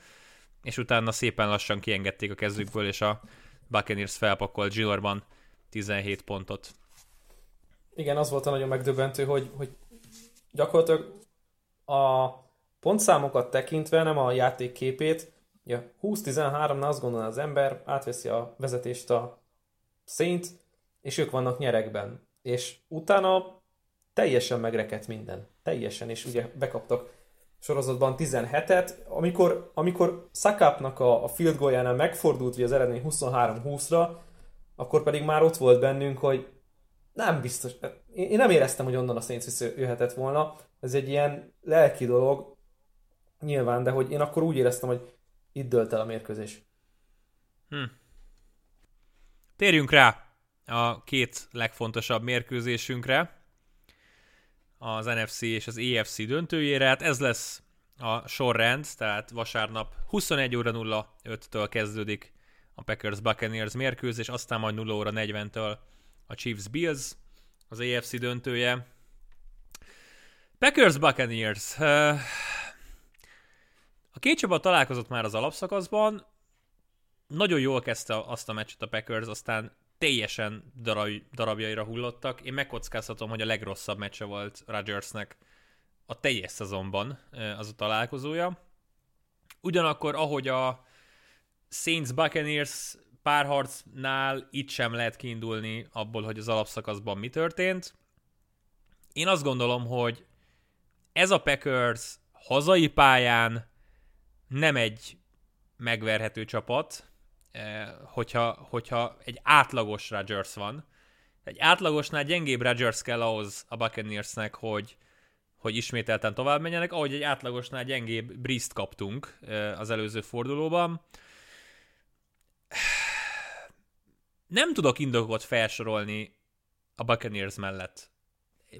és utána szépen lassan kiengedték a kezükből, és a Buccaneers felpakolt Gilorban 17 pontot. Igen, az volt a nagyon megdöbbentő, hogy, hogy gyakorlatilag a pontszámokat tekintve, nem a játék képét, Ja, 20-13-nál azt gondolná az ember, átveszi a vezetést a Saints, és ők vannak nyerekben. És utána teljesen megrekedt minden. Teljesen, és ugye bekaptak sorozatban 17-et, amikor, amikor Szakapnak a, a field goaljánál megfordult hogy az eredmény 23-20-ra, akkor pedig már ott volt bennünk, hogy nem biztos, én nem éreztem, hogy onnan a Saints jöhetett volna, ez egy ilyen lelki dolog, nyilván, de hogy én akkor úgy éreztem, hogy itt dölt el a mérkőzés. Hm. Térjünk rá a két legfontosabb mérkőzésünkre, az NFC és az EFC döntőjére. Hát ez lesz a sorrend, tehát vasárnap 21 óra 05-től kezdődik a Packers Buccaneers mérkőzés, aztán majd 0 óra 40-től a Chiefs Bills, az AFC döntője. Packers Buccaneers. A két csapat találkozott már az alapszakaszban, nagyon jól kezdte azt a meccset a Packers, aztán teljesen darab, darabjaira hullottak. Én megkockáztatom, hogy a legrosszabb meccse volt Rodgersnek a teljes szezonban az a találkozója. ugyanakkor ahogy a Saints Buccaneers párharcnál itt sem lehet kiindulni abból, hogy az alapszakaszban mi történt. Én azt gondolom, hogy ez a Packers hazai pályán nem egy megverhető csapat, eh, hogyha, hogyha egy átlagos Rodgers van. Egy átlagosnál gyengébb Rodgers kell ahhoz a Buccaneersnek, hogy, hogy ismételten tovább menjenek, ahogy egy átlagosnál gyengébb Brist kaptunk eh, az előző fordulóban. Nem tudok indokot felsorolni a Buccaneers mellett.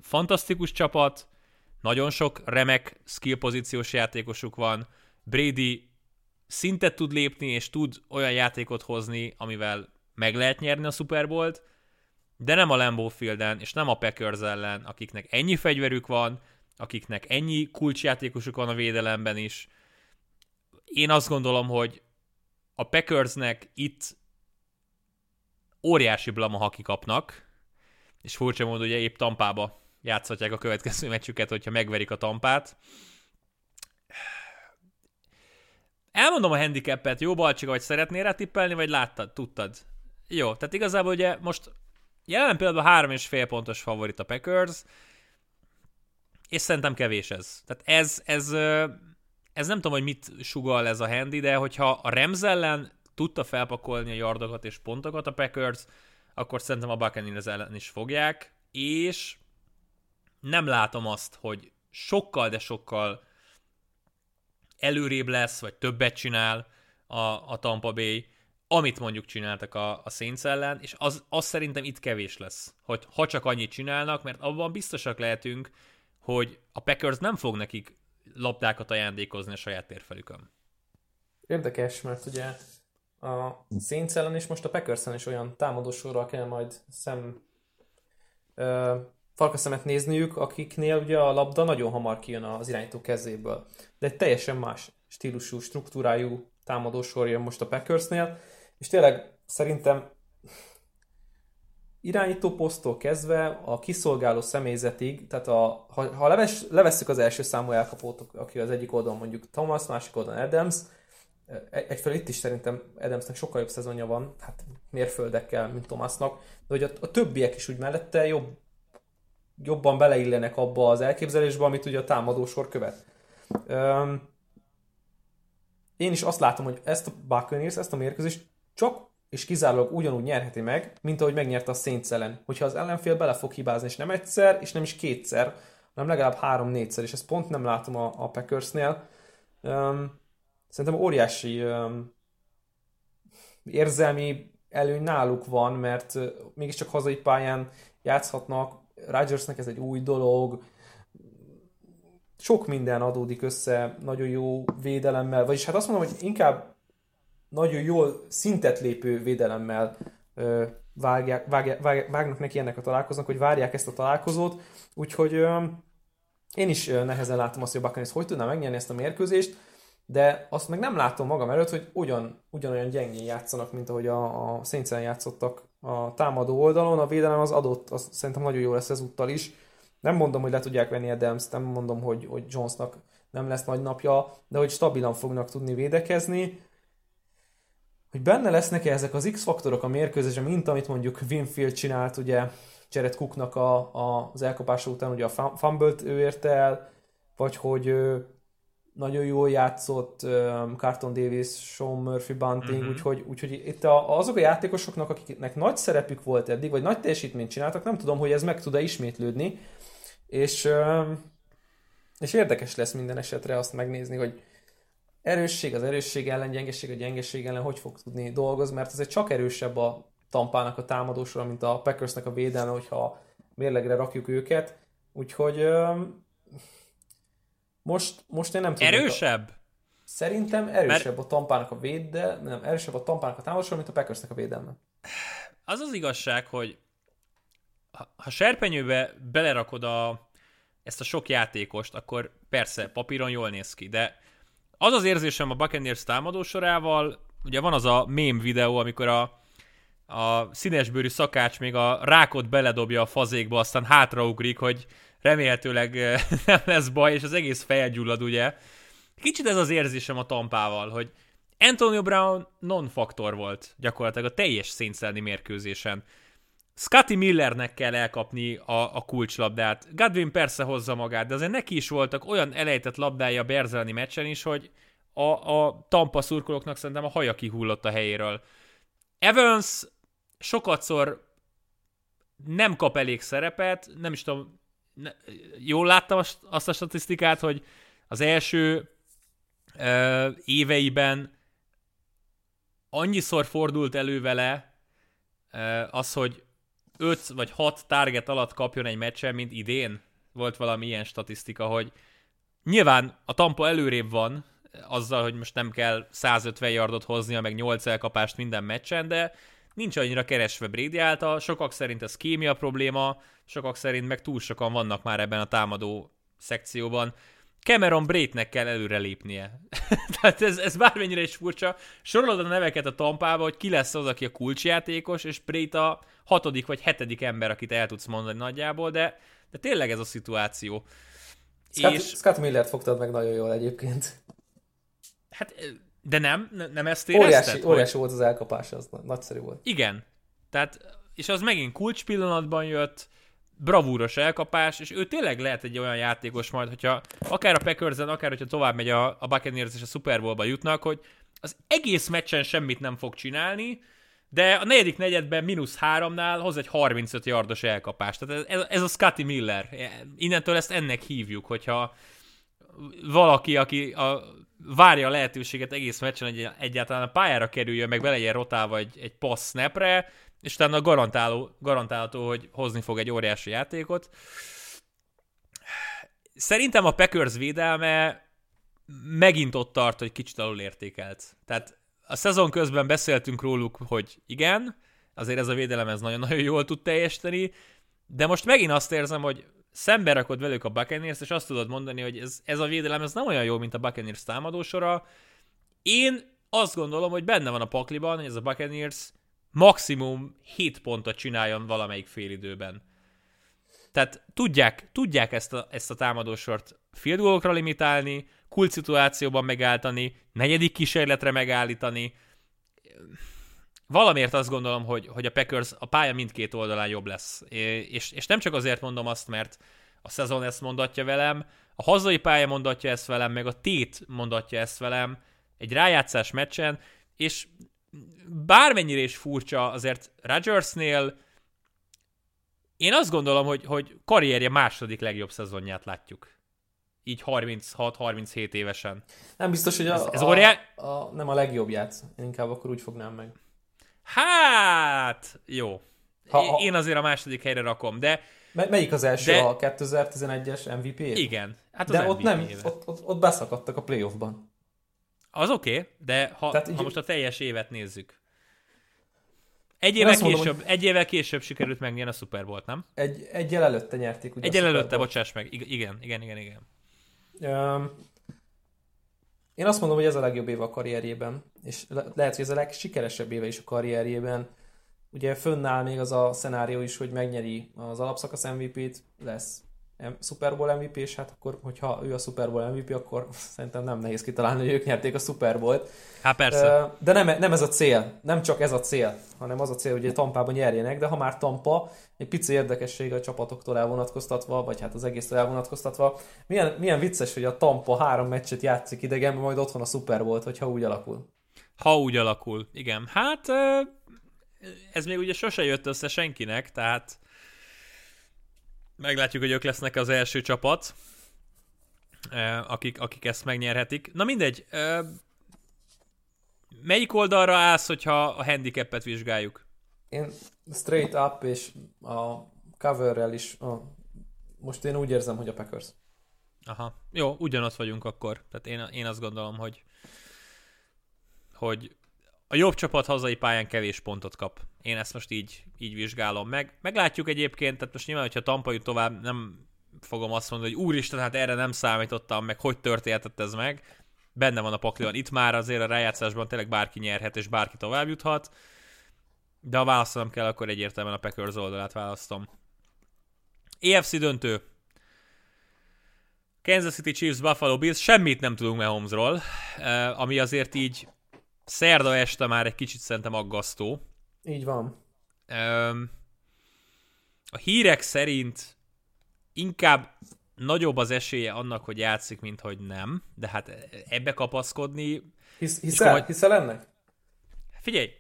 Fantasztikus csapat, nagyon sok remek skill pozíciós játékosuk van, Brady szintet tud lépni, és tud olyan játékot hozni, amivel meg lehet nyerni a Super Bowl-t, de nem a Lambeau Fielden, és nem a Packers ellen, akiknek ennyi fegyverük van, akiknek ennyi kulcsjátékosuk van a védelemben is. Én azt gondolom, hogy a Packersnek itt óriási blama, ha kikapnak, és furcsa módon ugye épp Tampába játszhatják a következő [laughs] meccsüket, hogyha megverik a Tampát. Elmondom a handicapet, jó Balcsika, vagy szeretnél rá tippelni, vagy láttad, tudtad? Jó, tehát igazából ugye most jelen pillanatban három és fél pontos favorit a Packers, és szerintem kevés ez. Tehát ez, ez, ez nem tudom, hogy mit sugal ez a handi, de hogyha a Rams ellen tudta felpakolni a yardokat és pontokat a Packers, akkor szerintem a Buccaneers ellen is fogják, és nem látom azt, hogy sokkal, de sokkal előrébb lesz, vagy többet csinál a, a Tampa Bay, amit mondjuk csináltak a, a Saints ellen, és az, az szerintem itt kevés lesz, hogy ha csak annyit csinálnak, mert abban biztosak lehetünk, hogy a Packers nem fog nekik labdákat ajándékozni a saját térfelükön. Érdekes, mert ugye a Saints ellen és most a Packers is olyan támadósorral kell majd szem ö, farkaszemet nézniük, akiknél ugye a labda nagyon hamar kijön az irányító kezéből. De egy teljesen más stílusú, struktúrájú támadósor jön most a Packersnél, és tényleg szerintem irányító posztól kezdve a kiszolgáló személyzetig, tehát a, ha, ha leves, levesszük az első számú elkapót, aki az egyik oldalon mondjuk Thomas, másik oldalon Adams, egyfelől itt is szerintem Adamsnek sokkal jobb szezonja van, hát mérföldekkel, mint Thomasnak, de hogy a, a többiek is úgy mellette jobb, jobban beleillenek abba az elképzelésbe, amit ugye a támadósor követ. Üm, én is azt látom, hogy ezt a Buccaneers, ezt a mérkőzést csak és kizárólag ugyanúgy nyerheti meg, mint ahogy megnyerte a Saints ellen. Hogyha az ellenfél bele fog hibázni, és nem egyszer, és nem is kétszer, hanem legalább három-négyszer, és ezt pont nem látom a, a Packersnél. Um, szerintem óriási um, érzelmi előny náluk van, mert uh, mégiscsak hazai pályán játszhatnak, Rodgersnek ez egy új dolog, sok minden adódik össze nagyon jó védelemmel, vagyis hát azt mondom, hogy inkább nagyon jól szintet lépő védelemmel ö, vágják, vágják, vágják, vágnak neki ennek a találkozónak, hogy várják ezt a találkozót, úgyhogy ö, én is nehezen látom azt, hogy a Buccaneers hogy tudná megnyerni ezt a mérkőzést, de azt meg nem látom magam előtt, hogy ugyan, ugyanolyan gyengén játszanak, mint ahogy a, a saints játszottak a támadó oldalon, a védelem az adott, az szerintem nagyon jó lesz ezúttal is. Nem mondom, hogy le tudják venni Adams, nem mondom, hogy, hogy Jonesnak nem lesz nagy napja, de hogy stabilan fognak tudni védekezni. Hogy benne lesznek-e ezek az X-faktorok a mérkőzésen, mint amit mondjuk Winfield csinált, ugye Jared Cooknak a, a, az elkapása után ugye a fumble-t ő érte el, vagy hogy nagyon jól játszott um, Carton Davis, Sean Murphy Bunting, uh-huh. úgyhogy, úgyhogy itt a, azok a játékosoknak, akiknek nagy szerepük volt eddig, vagy nagy teljesítményt csináltak, nem tudom, hogy ez meg tud-e ismétlődni, és, um, és érdekes lesz minden esetre azt megnézni, hogy erősség az erősség ellen, gyengeség a gyengeség ellen hogy fog tudni dolgozni, mert ez egy csak erősebb a tampának a támadósora, mint a Packersnek a védelme, hogyha mérlegre rakjuk őket. Úgyhogy most, most én nem tudom. Erősebb? A... Szerintem erősebb Mert... a tampának a véde, nem, erősebb a tampának a támadásra, mint a Packersnek a védelme. Az az igazság, hogy ha, ha serpenyőbe belerakod a, ezt a sok játékost, akkor persze papíron jól néz ki, de az az érzésem a Buccaneers támadósorával, ugye van az a mém videó, amikor a, a színesbőrű szakács még a rákot beledobja a fazékba, aztán hátraugrik, hogy remélhetőleg [laughs] nem lesz baj, és az egész felgyullad, ugye. kicsit ez az érzésem a Tampával, hogy Antonio Brown non-faktor volt gyakorlatilag a teljes szénszerni mérkőzésen. Scotty Millernek kell elkapni a, a kulcslabdát. Godwin persze hozza magát, de azért neki is voltak olyan elejtett labdája a Berzelni meccsen is, hogy a, a Tampa szurkolóknak szerintem a haja kihullott a helyéről. Evans sokatszor nem kap elég szerepet, nem is tudom, ne, jól láttam azt a statisztikát, hogy az első ö, éveiben annyiszor fordult elő vele az, hogy 5 vagy 6 target alatt kapjon egy meccsen, mint idén. Volt valami ilyen statisztika, hogy nyilván a Tampa előrébb van, azzal, hogy most nem kell 150 yardot hoznia, meg 8 elkapást minden meccsen, de nincs annyira keresve Brady által, sokak szerint ez kémia probléma, sokak szerint meg túl sokan vannak már ebben a támadó szekcióban. Cameron Braitnek kell előrelépnie. [laughs] Tehát ez, ez bármennyire is furcsa. Sorolod a neveket a tampába, hogy ki lesz az, aki a kulcsjátékos, és Brait a hatodik vagy hetedik ember, akit el tudsz mondani nagyjából, de, de tényleg ez a szituáció. Scott, és... Scott Millert fogtad meg nagyon jól egyébként. Hát, de nem, nem ezt érezted? Óriási, hogy... óriási volt az elkapás, az nagyszerű volt. Igen. Tehát, és az megint kulcs pillanatban jött, bravúros elkapás, és ő tényleg lehet egy olyan játékos majd, hogyha akár a packers akár hogyha tovább megy a, a Buccaneers és a Super Bowl-ba jutnak, hogy az egész meccsen semmit nem fog csinálni, de a negyedik negyedben mínusz háromnál hoz egy 35 yardos elkapást. Tehát ez, ez a Scotty Miller. Innentől ezt ennek hívjuk, hogyha valaki, aki a, várja a lehetőséget egész meccsen, hogy egyáltalán a pályára kerüljön, meg legyen rotálva egy, egy passz snapre, és utána garantáló, garantálható, hogy hozni fog egy óriási játékot. Szerintem a Packers védelme megint ott tart, hogy kicsit alul értékelt. Tehát a szezon közben beszéltünk róluk, hogy igen, azért ez a védelem ez nagyon-nagyon jól tud teljesíteni, de most megint azt érzem, hogy szembe rakod velük a Buccaneers, és azt tudod mondani, hogy ez, ez a védelem ez nem olyan jó, mint a Buccaneers támadósora. Én azt gondolom, hogy benne van a pakliban, hogy ez a Buccaneers maximum 7 pontot csináljon valamelyik félidőben. Tehát tudják, tudják ezt a, ezt a támadósort field goalokra limitálni, kult szituációban megállítani, negyedik kísérletre megállítani. Valamiért azt gondolom, hogy, hogy a Packers a pálya mindkét oldalán jobb lesz. És, és nem csak azért mondom azt, mert a szezon ezt mondatja velem, a hazai pálya mondatja ezt velem, meg a tét mondatja ezt velem egy rájátszás meccsen, és bármennyire is furcsa, azért Rodgersnél én azt gondolom, hogy, hogy karrierje második legjobb szezonját látjuk. Így 36-37 évesen. Nem biztos, hogy a, ez, ez a, a, a, nem a legjobbját. Én inkább akkor úgy fognám meg. Hát, jó. Ha, ha... Én azért a második helyre rakom, de... Melyik az első? De... A 2011-es MVP? Igen. Hát az de MVP ott nem, ott, ott, ott beszakadtak a playoffban. Az oké, okay, de ha, Tehát, ha most a teljes évet nézzük. Egy évvel, később, mondom, hogy... egy évvel később sikerült megnyerni a Super Bowl-t, nem? Egy, egy előtte nyerték. Ugye egy előtte, bocsáss meg. Igen, igen, igen, igen. Um, én azt mondom, hogy ez a legjobb éve a karrierjében, és le- lehet, hogy ez a legsikeresebb éve is a karrierjében. Ugye fönnáll még az a szenárió is, hogy megnyeri az alapszakasz MVP-t, lesz Super Bowl MVP, és hát akkor, hogyha ő a Super Bowl MVP, akkor [laughs] szerintem nem nehéz kitalálni, hogy ők nyerték a Super Bowl-t. Hát persze. De nem, nem ez a cél, nem csak ez a cél, hanem az a cél, hogy a Tampában nyerjenek, de ha már Tampa, egy pici érdekesség a csapatoktól elvonatkoztatva, vagy hát az egésztől elvonatkoztatva, milyen, milyen vicces, hogy a Tampa három meccset játszik idegenben, majd otthon a Super Bowl-t, hogyha úgy alakul. Ha úgy alakul, igen. Hát ez még ugye sose jött össze senkinek, tehát Meglátjuk, hogy ők lesznek az első csapat, akik, akik ezt megnyerhetik. Na mindegy, melyik oldalra állsz, hogyha a handicapet vizsgáljuk? Én straight up és a coverrel is, most én úgy érzem, hogy a Packers. Aha, jó, ugyanott vagyunk akkor. Tehát én, én azt gondolom, hogy hogy a jobb csapat hazai pályán kevés pontot kap. Én ezt most így, így vizsgálom meg. Meglátjuk egyébként, tehát most nyilván, hogyha Tampa jut tovább, nem fogom azt mondani, hogy úristen, hát erre nem számítottam, meg hogy történhetett ez meg. Benne van a pakliban. Itt már azért a rájátszásban tényleg bárki nyerhet, és bárki tovább juthat. De ha választanom kell, akkor egyértelműen a Packers oldalát választom. EFC döntő. Kansas City Chiefs, Buffalo Bills, semmit nem tudunk Mahomesról, ami azért így szerda este már egy kicsit szerintem aggasztó. Így van. A hírek szerint inkább nagyobb az esélye annak, hogy játszik, mint hogy nem, de hát ebbe kapaszkodni... Hisz, hiszel, majd... hiszel ennek? Figyelj!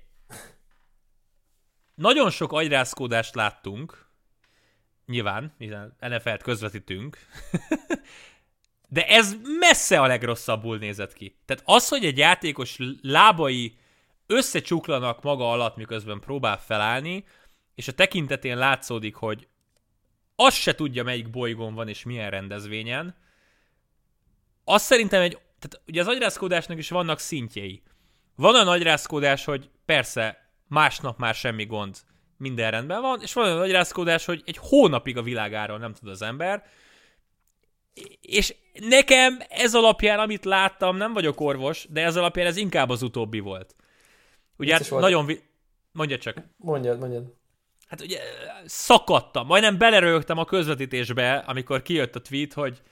Nagyon sok agyrázkódást láttunk, nyilván, hiszen NFL-t közvetítünk, [laughs] de ez messze a legrosszabbul nézett ki. Tehát az, hogy egy játékos lábai összecsuklanak maga alatt, miközben próbál felállni, és a tekintetén látszódik, hogy azt se tudja, melyik bolygón van és milyen rendezvényen, azt szerintem egy, tehát ugye az agyrázkódásnak is vannak szintjei. Van a agyrázkódás, hogy persze másnap már semmi gond, minden rendben van, és van olyan agyrázkódás, hogy egy hónapig a világáról nem tud az ember, és nekem ez alapján, amit láttam, nem vagyok orvos, de ez alapján ez inkább az utóbbi volt. Ugye hát nagyon... Vi- mondja csak. Mondjad, mondjad. Hát ugye szakadtam, majdnem belerőgtem a közvetítésbe, amikor kijött a tweet, hogy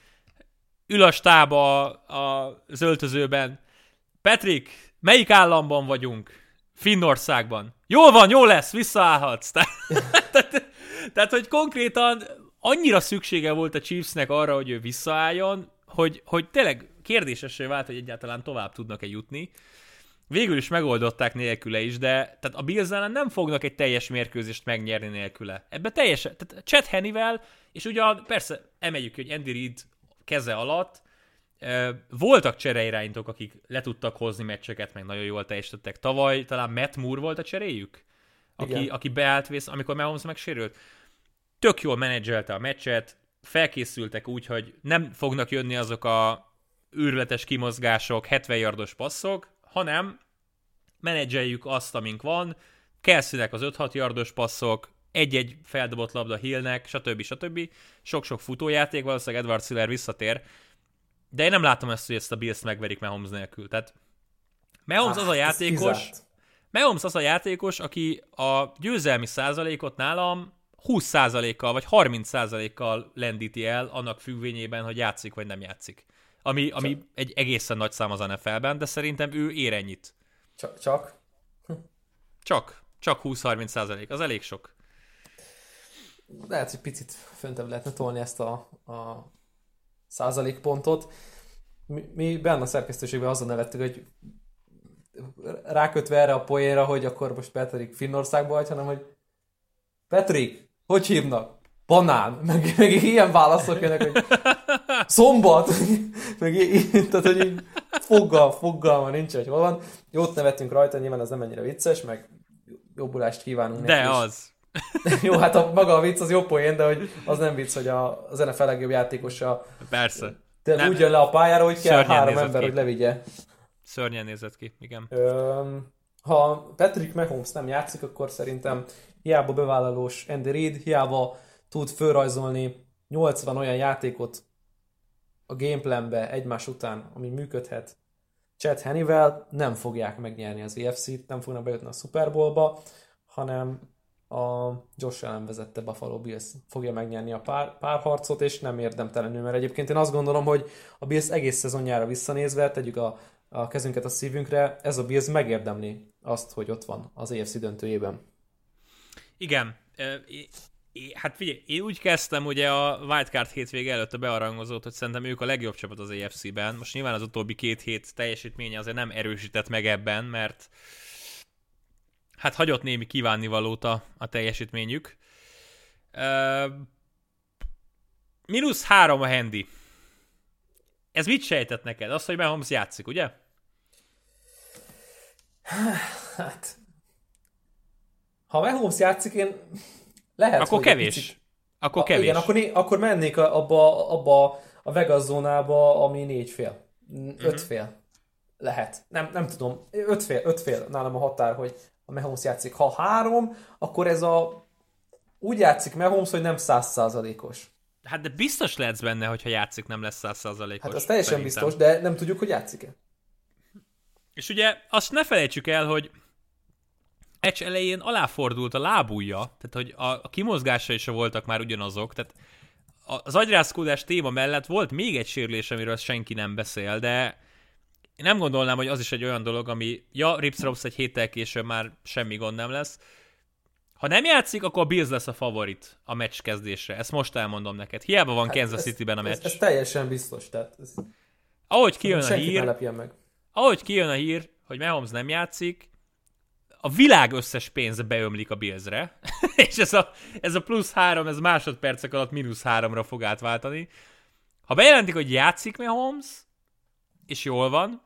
ül a stáb a, a zöltözőben. Petrik, melyik államban vagyunk? Finnországban. Jól van, jó lesz, visszaállhatsz. [laughs] tehát, tehát, hogy konkrétan annyira szüksége volt a Chiefsnek arra, hogy ő visszaálljon, hogy, hogy tényleg kérdésesé vált, hogy egyáltalán tovább tudnak-e jutni. Végül is megoldották nélküle is, de tehát a Bills ellen nem fognak egy teljes mérkőzést megnyerni nélküle. Ebbe teljesen, tehát Chad Hennivel, és ugye persze emeljük hogy Andy Reid keze alatt voltak csereirányítók, akik le tudtak hozni meccseket, meg nagyon jól teljesítettek. Tavaly talán Matt Moore volt a cseréjük, aki, aki beállt vész, amikor Mahomes megsérült. Tök jól menedzselte a meccset, felkészültek úgy, hogy nem fognak jönni azok a őrületes kimozgások, 70 yardos passzok, hanem menedzseljük azt, amink van, Kelseynek az 5-6 yardos passzok, egy-egy feldobott labda Hillnek, stb. stb. Sok-sok futójáték, valószínűleg Edward Siller visszatér, de én nem látom ezt, hogy ezt a Bills megverik Mahomes nélkül. Tehát Mahomes ah, az a játékos, Mahomes az a játékos, aki a győzelmi százalékot nálam 20 százalékkal vagy 30 százalékkal lendíti el annak függvényében, hogy játszik vagy nem játszik. Ami, ami egy egészen nagy szám az NFL-ben, de szerintem ő ér ennyit. Csak? Csak? Csak. Csak 20-30 százalék. Az elég sok. Lehet, hogy picit föntebb lehetne tolni ezt a, a százalékpontot. Mi, mi benne a szerkesztőségben azon nevettük, hogy rákötve erre a poénra, hogy akkor most Petrik Finnországba vagy, hanem hogy Petrik, hogy hívnak? Banán, meg, meg ilyen válaszok jönnek, hogy szombat, meg így, tehát hogy így foggal, foggal nincs, hogy hol van. Jót nevettünk rajta, nyilván ez nem ennyire vicces, meg jobbulást kívánunk De neki az. Jó, hát a, maga a vicc az jó poén, de hogy az nem vicc, hogy a, a NFL legjobb játékosa Persze. De nem. úgy jön le a pályára, hogy kell Szörnyen három ember, ki. hogy levigye. Szörnyen nézett ki, igen. Ö, ha Patrick Mahomes nem játszik, akkor szerintem hiába bevállalós Andy Reid, hiába tud fölrajzolni 80 olyan játékot a gameplanbe egymás után, ami működhet Chad Hennivel, nem fogják megnyerni az EFC-t, nem fognak bejutni a Super Bowl-ba, hanem a Josh Allen vezette Buffalo Bills fogja megnyerni a pár, párharcot, és nem érdemtelenül, mert egyébként én azt gondolom, hogy a Bills egész szezonjára visszanézve, tegyük a, a kezünket a szívünkre, ez a Bills megérdemli azt, hogy ott van az AFC döntőjében. Igen, Hát figyelj, én úgy kezdtem ugye a Wildcard hétvége előtt a bearangozót, hogy szerintem ők a legjobb csapat az AFC-ben. Most nyilván az utóbbi két hét teljesítménye azért nem erősített meg ebben, mert hát hagyott némi kívánnivalót a, a teljesítményük. Uh, három a Handy. Ez mit sejtett neked? Az, hogy Mahomes játszik, ugye? Hát... Ha Mahomes játszik, én lehet, Akkor kevés. Picit... Akkor a, kevés. Igen, akkor, akkor mennék abba, abba a Vegas zónába, ami négy fél. Öt uh-huh. fél. Lehet. Nem, nem tudom. Öt fél, öt fél nálam a határ, hogy a Mahomes játszik. Ha három, akkor ez a úgy játszik Mahomes, hogy nem százszázalékos. Hát de biztos lehetsz benne, hogyha játszik, nem lesz százszázalékos. Hát az teljesen szerintem. biztos, de nem tudjuk, hogy játszik-e. És ugye azt ne felejtsük el, hogy meccs elején aláfordult a lábúja, tehát hogy a, a kimozgásai is voltak már ugyanazok, tehát az agyrázkódás téma mellett volt még egy sérülés, amiről senki nem beszél, de én nem gondolnám, hogy az is egy olyan dolog, ami, ja, Rips egy héttel később már semmi gond nem lesz. Ha nem játszik, akkor a Bills lesz a favorit a meccs kezdésre. Ezt most elmondom neked. Hiába van hát Kansas City-ben a meccs. Ez, ez, teljesen biztos. Tehát ez... Ahogy kijön a hír, meg. ahogy kijön a hír, hogy Mahomes nem játszik, a világ összes pénze beömlik a Billsre, [laughs] és ez a, ez a plusz három, ez másodpercek alatt mínusz háromra fog átváltani. Ha bejelentik, hogy játszik Mahomes, és jól van,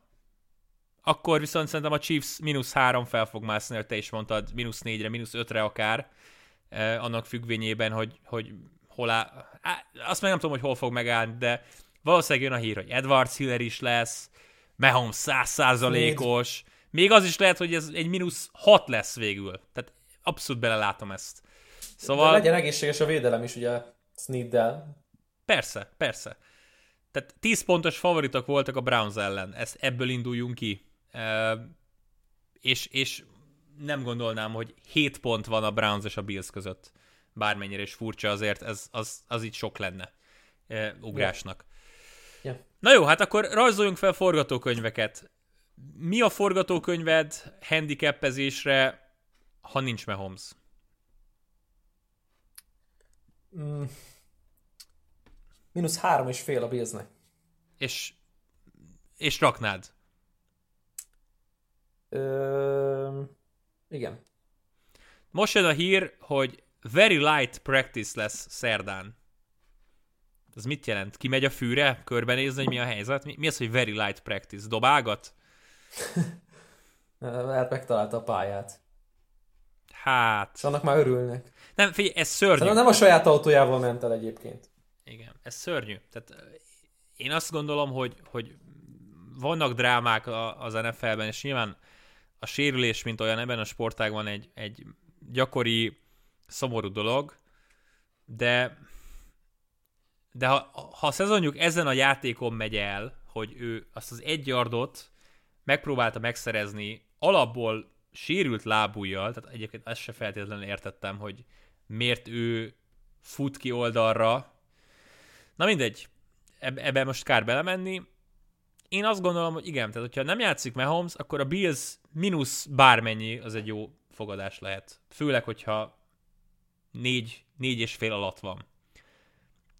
akkor viszont szerintem a Chiefs mínusz három fel fog mászni, hogy te is mondtad, mínusz négyre, mínusz ötre akár, eh, annak függvényében, hogy, hogy hol áll. Azt meg nem tudom, hogy hol fog megállni, de valószínűleg jön a hír, hogy Edwards Hiller is lesz, Mahomes százszázalékos, még az is lehet, hogy ez egy mínusz hat lesz végül. Tehát abszolút belelátom ezt. Szóval... De legyen egészséges a védelem is, ugye, Sneaddel. Persze, persze. Tehát 10 pontos favoritok voltak a Browns ellen. Ezt ebből induljunk ki. E, és, és nem gondolnám, hogy 7 pont van a Browns és a Bills között. Bármennyire is furcsa azért, ez, az, az így sok lenne e, ugrásnak. Yeah. Yeah. Na jó, hát akkor rajzoljunk fel forgatókönyveket. Mi a forgatókönyved handicapezésre, ha nincs Mahomes? Mm. Minusz három és fél a Billsnek. És, és raknád? Ö, igen. Most jön a hír, hogy very light practice lesz szerdán. Ez mit jelent? Kimegy a fűre, körbenézni, hogy mi a helyzet? Mi, mi az, hogy very light practice? Dobálgat? [laughs] Mert megtalálta a pályát. Hát... És annak már örülnek. Nem, figyelj, ez szörnyű. Szerintem nem a saját autójával ment el egyébként. Igen, ez szörnyű. Tehát én azt gondolom, hogy, hogy vannak drámák az NFL-ben, és nyilván a sérülés, mint olyan ebben a sportágban egy, egy gyakori, szomorú dolog, de de ha, ha a szezonjuk ezen a játékon megy el, hogy ő azt az egy yardot megpróbálta megszerezni alapból sérült lábújjal, tehát egyébként ezt se feltétlenül értettem, hogy miért ő fut ki oldalra. Na mindegy, eb- ebben most kár belemenni. Én azt gondolom, hogy igen, tehát hogyha nem játszik Mahomes, akkor a Bills mínusz bármennyi az egy jó fogadás lehet. Főleg, hogyha négy, négy és fél alatt van.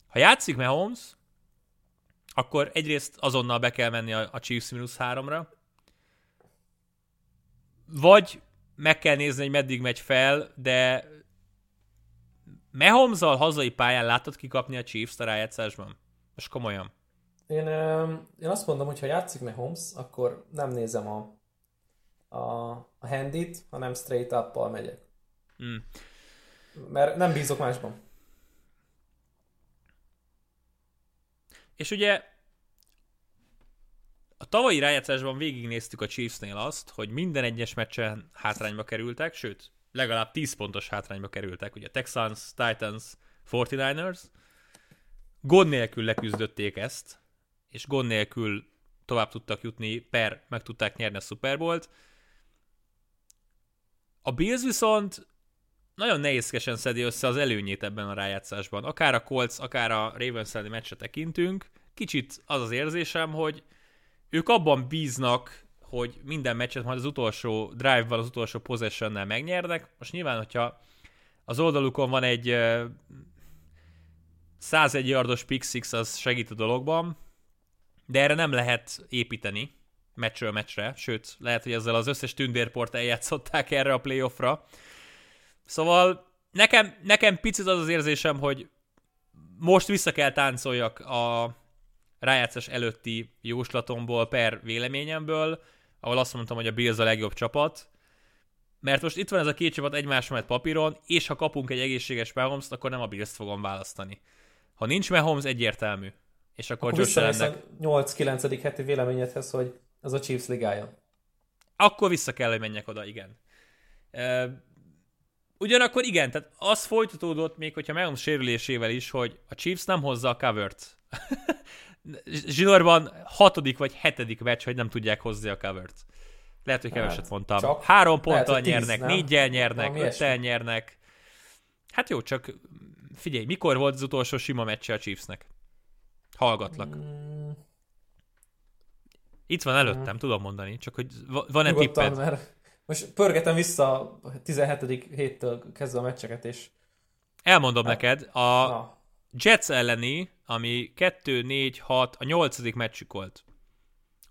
Ha játszik Mahomes, akkor egyrészt azonnal be kell menni a, a Chiefs mínusz háromra, vagy meg kell nézni, hogy meddig megy fel, de mahomes hazai pályán látod kikapni a Chiefs a rájátszásban? Most komolyan. Én, én azt mondom, hogy ha játszik Mahomes, akkor nem nézem a, a, a handit, hanem straight up megyek. Mm. Mert nem bízok másban. És ugye a tavalyi rájátszásban végignéztük a Chiefsnél azt, hogy minden egyes meccsen hátrányba kerültek, sőt, legalább 10 pontos hátrányba kerültek, ugye Texans, Titans, 49ers, gond nélkül leküzdötték ezt, és gond nélkül tovább tudtak jutni, per meg tudták nyerni a Super Bowl-t. A Bills viszont nagyon nehézkesen szedi össze az előnyét ebben a rájátszásban. Akár a Colts, akár a Ravens elleni meccse tekintünk, kicsit az az érzésem, hogy ők abban bíznak, hogy minden meccset majd az utolsó drive-val, az utolsó possession megnyernek. Most nyilván, hogyha az oldalukon van egy 101 yardos pick six, az segít a dologban, de erre nem lehet építeni meccsről meccsre, sőt, lehet, hogy ezzel az összes tündérport eljátszották erre a playoffra. Szóval nekem, nekem picit az az érzésem, hogy most vissza kell táncoljak a rájátszás előtti jóslatomból per véleményemből, ahol azt mondtam, hogy a Bills a legjobb csapat, mert most itt van ez a két csapat egymás mellett papíron, és ha kapunk egy egészséges mahomes akkor nem a Bills-t fogom választani. Ha nincs Mahomes, egyértelmű. És akkor, akkor Josh Allennek... 8-9. heti véleményedhez, hogy az a Chiefs ligája. Akkor vissza kell, hogy menjek oda, igen. Ugyanakkor igen, tehát az folytatódott még, hogyha Mahomes sérülésével is, hogy a Chiefs nem hozza a covert. [laughs] Zsinórban hatodik vagy hetedik meccs, hogy nem tudják hozni a covert. Lehet, hogy keveset hát, mondtam. Csak Három ponttal lehet, nyernek, tíz, négyel nyernek, öttel nyernek. Hát jó, csak figyelj, mikor volt az utolsó sima meccse a Chiefsnek? Hallgatlak. Mm, Itt van előttem, tudom mondani, csak hogy va- van-e nyugodtan, tipped? mert most pörgetem vissza a 17. héttől kezdve a meccseket, és Elmondom neked, a na, Jets elleni, ami 2-4-6, a nyolcadik meccsük volt.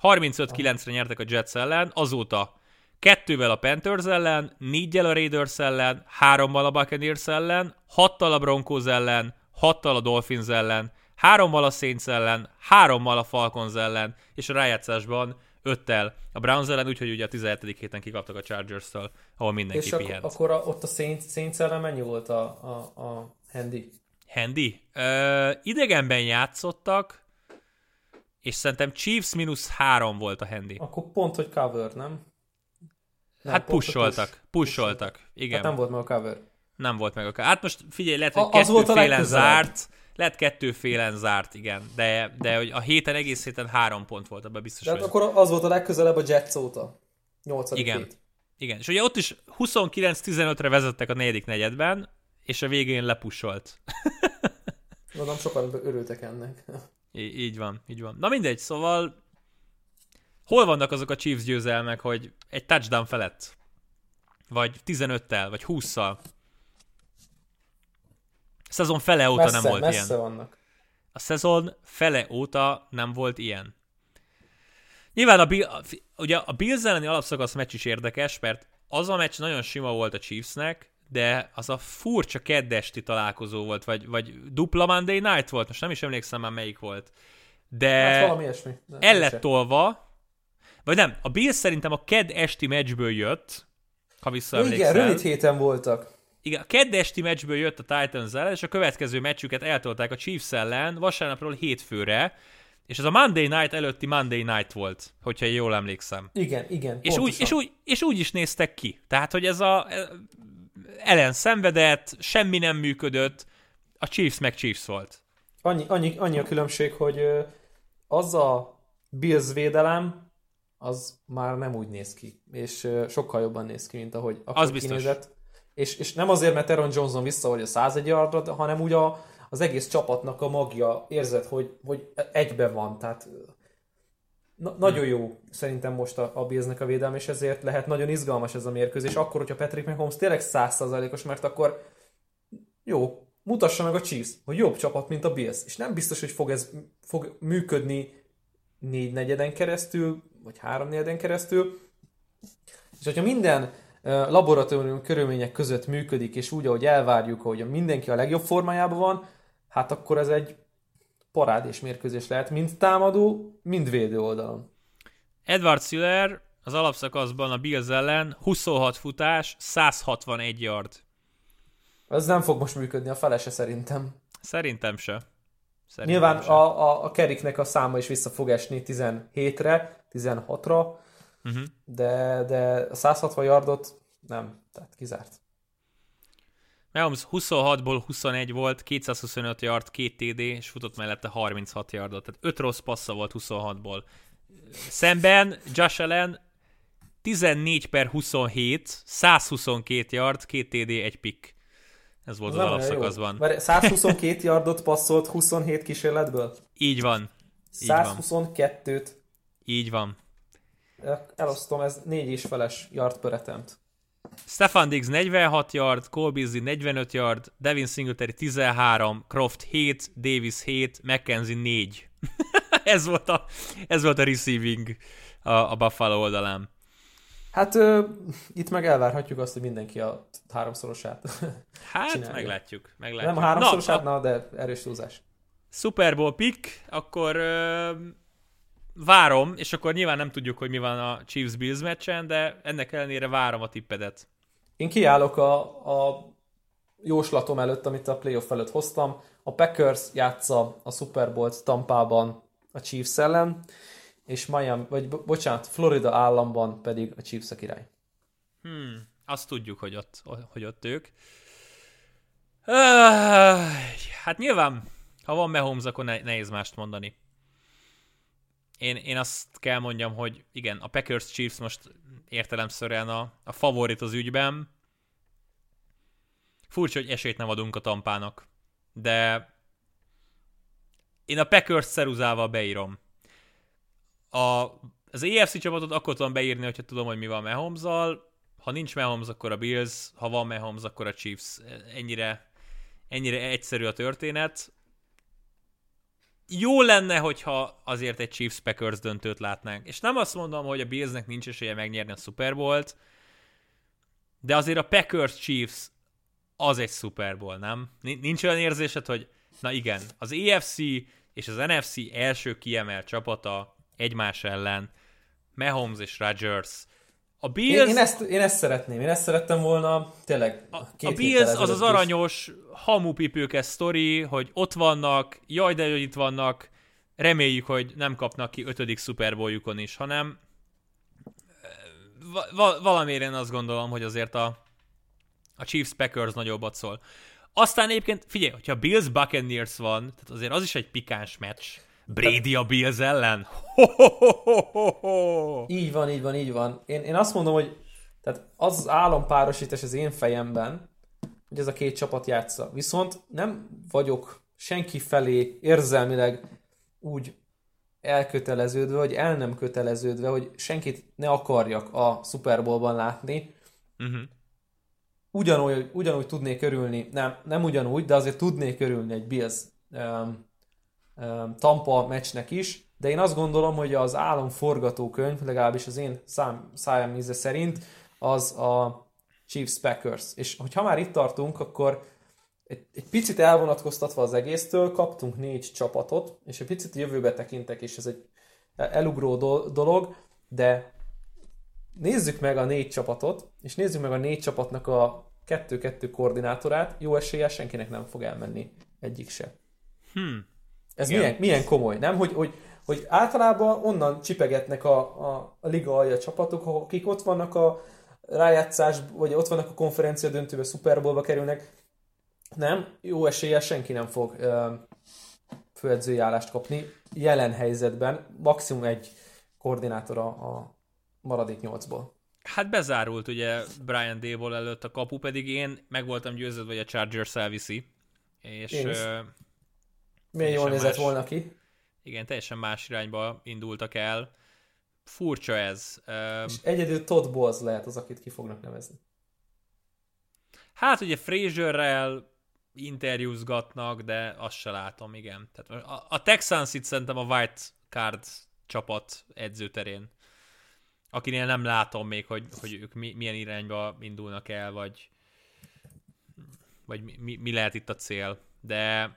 35-9-re nyertek a Jets ellen, azóta kettővel a Panthers ellen, négyel a Raiders ellen, hárommal a Buccaneers ellen, hattal a Broncos ellen, hattal a Dolphins ellen, hárommal a Saints ellen, hárommal a Falcons ellen, és a rájátszásban öttel a Browns ellen, úgyhogy ugye a 17. héten kikaptak a Chargers-től, ahol mindenki és pihent. akkor a, ott a Saints, Saints ellen mennyi volt a, a, a handy? Handy. Ö, idegenben játszottak, és szerintem Chiefs mínusz három volt a handy. Akkor pont, hogy cover, nem? Nem, hát pusoltak, push. pusoltak. Igen, Hát nem volt meg a cover. nem volt meg a Hát most figyelj, lehet, hogy A- az volt a legközelebb. zárt, lehet kettőfélen zárt, igen, de, de hogy a héten egész héten három pont volt, abban biztos, De hát akkor az volt a legközelebb a Jets óta. 8. Igen. hét. Igen, és ugye ott is 29-15-re vezettek a negyedik negyedben, és a végén lepusolt. [laughs] Gondolom sokan örültek ennek. Í- így van, így van. Na mindegy, szóval hol vannak azok a Chiefs győzelmek, hogy egy touchdown felett? Vagy 15-tel, vagy 20-szal? A szezon fele óta messze, nem volt messze ilyen. vannak. A szezon fele óta nem volt ilyen. Nyilván a, Bill, ugye a Bills elleni alapszakasz meccs is érdekes, mert az a meccs nagyon sima volt a Chiefsnek, de az a furcsa keddesti találkozó volt, vagy, vagy dupla Monday Night volt, most nem is emlékszem már melyik volt. De Hát valami ilyesmi. Ne, el se. lett tolva, vagy nem, a Bills szerintem a kedd esti meccsből jött, ha visszaemlékszel. Igen, rövid héten voltak. Igen, a kedd esti meccsből jött a Titans ellen, és a következő meccsüket eltolták a Chiefs ellen vasárnapról hétfőre, és ez a Monday Night előtti Monday Night volt, hogyha jól emlékszem. Igen, igen, És úgy, és, úgy, és úgy is néztek ki. Tehát, hogy ez a ellen szenvedett, semmi nem működött, a Chiefs meg Chiefs volt. Annyi, annyi, annyi a különbség, hogy az a Bills védelem, az már nem úgy néz ki, és sokkal jobban néz ki, mint ahogy akkor Az biztos. kinézett. És, és nem azért, mert Aaron Johnson visszahogy a 101 yardra, hanem úgy a, az egész csapatnak a magja érzed, hogy, hogy egyben van, tehát na, nagyon jó szerintem most a, a Billsnek a védelme, és ezért lehet nagyon izgalmas ez a mérkőzés, akkor, hogyha Patrick Mahomes tényleg 100%-os, mert akkor jó, mutassa meg a Chiefs, hogy jobb csapat, mint a Bills. És nem biztos, hogy fog ez fog működni négy negyeden keresztül, vagy három negyeden keresztül. És hogyha minden laboratórium körülmények között működik, és úgy, ahogy elvárjuk, hogy mindenki a legjobb formájában van, hát akkor ez egy parádés mérkőzés lehet, mind támadó, mind védő oldalon. Edward Siller az alapszakaszban a Bills ellen 26 futás, 161 yard. Ez nem fog most működni a felese szerintem. Szerintem se. Szerintem Nyilván se. a, a, a keriknek a száma is vissza fog esni 17-re, 16-ra, Uh-huh. de, de a 160 yardot nem, tehát kizárt. Mahomes 26-ból 21 volt, 225 yard, 2 TD, és futott mellette 36 yardot. Tehát 5 rossz passza volt 26-ból. Szemben Josh Allen 14 per 27, 122 yard, 2 TD, 1 pick. Ez volt az jó. alapszakaszban. Mert 122 yardot passzolt 27 kísérletből. Így van. Így van. 122-t. Így van. Elosztom, ez négy és feles yard per attempt. Stefan Diggs 46 yard, Cole Beasley 45 yard, Devin Singletary 13, Croft 7, Davis 7, McKenzie 4. [laughs] ez, volt a, ez volt a receiving a, a Buffalo oldalán. Hát ö, itt meg elvárhatjuk azt, hogy mindenki a háromszorosát. [laughs] Hát, Csinálja. meglátjuk. meglátjuk. Nem a háromszorosát, Na, na, de erős túlzás. Super Bowl pick, akkor ö, várom, és akkor nyilván nem tudjuk, hogy mi van a Chiefs-Bills meccsen, de ennek ellenére várom a tippedet. Én kiállok a, a jóslatom előtt, amit a playoff előtt hoztam. A Packers játsza a Super Bowl-t Tampában a Chiefs ellen, és Miami, vagy bo- bocsánat, Florida államban pedig a Chiefs a király. Hmm, azt tudjuk, hogy ott, hogy ott ők. Uh, hát nyilván, ha van Mahomes, akkor ne, nehéz mást mondani. Én, én azt kell mondjam, hogy igen, a Packers Chiefs most értelemszerűen a, a favorit az ügyben. Furcsa, hogy esélyt nem adunk a tampának. de én a Packers ceruzával beírom. A, az EFC csapatot akkor tudom beírni, hogyha tudom, hogy mi van mahomes Ha nincs Mahomes, akkor a Bills, ha van Mahomes, akkor a Chiefs. Ennyire, ennyire egyszerű a történet. Jó lenne, hogyha azért egy Chiefs Packers döntőt látnánk. És nem azt mondom, hogy a Billsnek nincs esélye megnyerni a Super Bowl-t, de azért a Packers Chiefs az egy Super Bowl, nem? Nincs olyan érzésed, hogy na igen, az EFC és az NFC első kiemelt csapata egymás ellen, Mahomes és Rodgers. A Bills... Én, én, ezt, én ezt szeretném, én ezt szerettem volna tényleg A, a Bills az az aranyos hamupipőkes sztori, hogy ott vannak, jaj de hogy itt vannak, reméljük, hogy nem kapnak ki ötödik Super Bowl-jukon is, hanem va- valamiért én azt gondolom, hogy azért a, a Chiefs Packers nagyobbat szól. Aztán egyébként, figyelj, hogyha Bills Buccaneers van, tehát azért az is egy pikáns meccs. Brady a Bills ellen? Ho, ho, ho, ho. Így van, így van, így van. Én, én azt mondom, hogy tehát az az állampárosítás az én fejemben, hogy ez a két csapat játsza. Viszont nem vagyok senki felé érzelmileg úgy elköteleződve, vagy el nem köteleződve, hogy senkit ne akarjak a Super Bowl-ban látni. Uh-huh. Ugyanúgy, ugyanúgy tudnék örülni, nem, nem ugyanúgy, de azért tudnék örülni egy Bills um, Tampa meccsnek is, de én azt gondolom, hogy az álom forgatókönyv, legalábbis az én szám, szájam íze szerint, az a Chiefs Packers. És hogyha már itt tartunk, akkor egy, egy picit elvonatkoztatva az egésztől, kaptunk négy csapatot, és egy picit jövőbe tekintek, és ez egy elugró dolog, de nézzük meg a négy csapatot, és nézzük meg a négy csapatnak a kettő-kettő koordinátorát, jó esélye senkinek nem fog elmenni egyik se. Hmm. Ez milyen, milyen komoly, nem? Hogy, hogy, hogy általában onnan csipegetnek a, a, a liga alja csapatok, akik ott vannak a rájátszás, vagy ott vannak a konferencia döntőbe, Super Bowlba kerülnek, nem, jó eséllyel senki nem fog uh, főedzői állást kapni. Jelen helyzetben maximum egy koordinátor a, a maradék nyolcból. Hát bezárult ugye Brian Dable előtt a kapu, pedig én meg voltam győződve, hogy a Chargers elviszi. És. Uh, Milyen jól nézett más, volna ki. Igen, teljesen más irányba indultak el. Furcsa ez. És egyedül Todd Bowles lehet az, akit ki fognak nevezni. Hát ugye Frazierrel interjúzgatnak, de azt se látom, igen. Tehát a, a Texans itt szerintem a White Card csapat edzőterén, akinél nem látom még, hogy, hogy ők mi, milyen irányba indulnak el, vagy, vagy mi, mi lehet itt a cél. De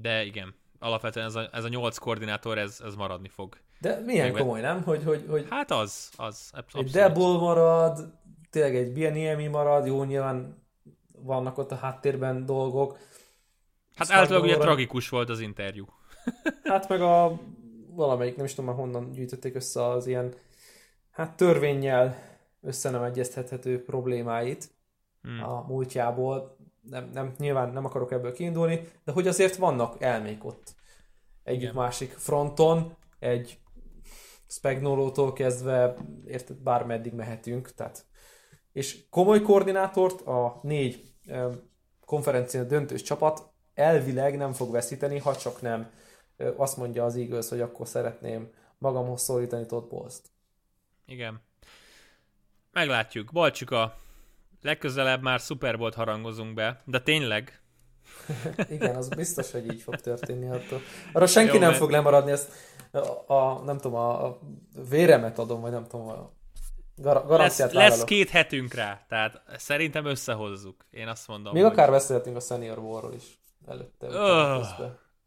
de igen, alapvetően ez a, ez a nyolc koordinátor, ez, ez maradni fog. De milyen Meg, komoly, nem? Hogy, hogy, hogy hát az, az. Abszolút. Egy Debol marad, tényleg egy Bieniemi marad, jó, nyilván vannak ott a háttérben dolgok. Hát általában ugye tragikus volt az interjú. [laughs] hát meg a valamelyik, nem is tudom már honnan gyűjtötték össze az ilyen hát törvényel össze nem egyeztethető problémáit hmm. a múltjából. Nem, nem, nyilván nem akarok ebből kiindulni, de hogy azért vannak elmék ott. Egyik Igen. másik fronton, egy Spagnolótól kezdve, érted, bármeddig mehetünk, tehát és komoly koordinátort a négy konferencia döntős csapat elvileg nem fog veszíteni, ha csak nem azt mondja az Eagles, hogy akkor szeretném magamhoz szólítani Todd bowles Igen. Meglátjuk. Balcsika, legközelebb már Super Bowl harangozunk be, de tényleg. [laughs] Igen, az biztos, hogy így fog történni. Attól. Arra senki Jó, nem mert... fog lemaradni, ezt a, a, nem tudom, a, a véremet adom, vagy nem tudom, a Gar- garanciát lesz, lesz két hetünk rá, tehát szerintem összehozzuk. Én azt mondom. Még hogy... akár beszélhetünk a Senior War-ról is előtte. Uh,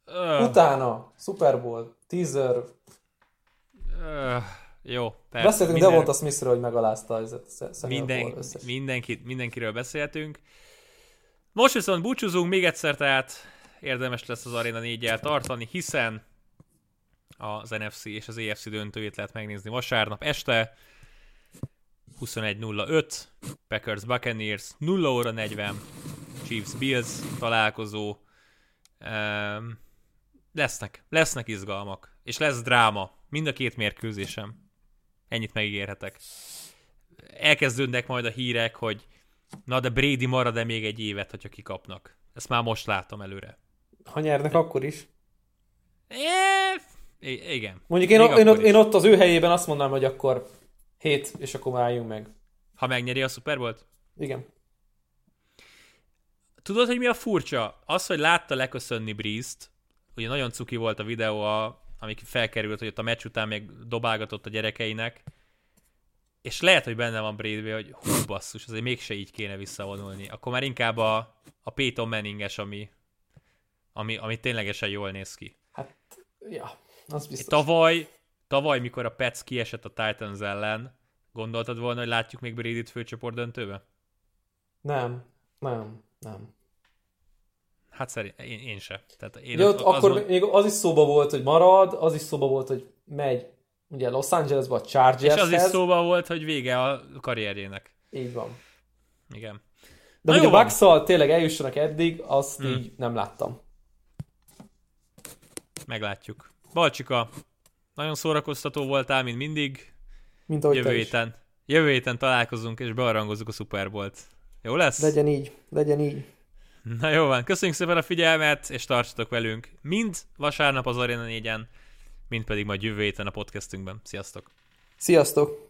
uh, Utána, Super Bowl, teaser. Uh, jó, persze. Beszéltünk minden... Devonta Smithről, hogy megalázta Senior Minden, War mindenki, mindenkiről beszéltünk. Most viszont búcsúzunk még egyszer, tehát érdemes lesz az Arena 4 tartani, hiszen az NFC és az EFC döntőjét lehet megnézni vasárnap este. 21.05, Packers Buccaneers, 0 óra 40, Chiefs Bills találkozó. Um, lesznek, lesznek izgalmak, és lesz dráma, mind a két mérkőzésem. Ennyit megígérhetek. Elkezdődnek majd a hírek, hogy Na, de Brady marad-e még egy évet, hogyha kikapnak? Ezt már most látom előre. Ha nyernek, akkor is. É, igen. Mondjuk én, én, ott, én ott az ő helyében azt mondanám, hogy akkor hét, és akkor álljunk meg. Ha megnyeri a Super Bowl-t? Igen. Tudod, hogy mi a furcsa? Az, hogy látta leköszönni Breeze-t, ugye nagyon cuki volt a videó, a, amik felkerült, hogy ott a meccs után még dobálgatott a gyerekeinek, és lehet, hogy benne van brady hogy hú, basszus, azért mégse így kéne visszavonulni. Akkor már inkább a, a Peyton Manninges, ami, ami, ami ténylegesen jól néz ki. Hát, ja, az biztos. Tavaly, tavaly, mikor a Pets kiesett a Titans ellen, gondoltad volna, hogy látjuk még Brady-t főcsoport döntőbe? Nem, nem, nem. Hát szerint én, én se. Tehát én Ugye ott, ott akkor mond... még az is szóba volt, hogy marad, az is szóba volt, hogy megy ugye Los Angelesbe a chargers És az is szóba volt, hogy vége a karrierjének. Így van. Igen. De hogy a bucks tényleg eljussanak eddig, azt hmm. így nem láttam. Meglátjuk. Balcsika, nagyon szórakoztató voltál, mint mindig. Mint ahogy jövő héten, jövő héten találkozunk, és bearangozzuk a Super Bowl-t. Jó lesz? Legyen így, legyen így. Na jó van, köszönjük szépen a figyelmet, és tartsatok velünk mind vasárnap az Arena 4-en, mind pedig majd jövő héten a podcastünkben. Sziasztok! Sziasztok!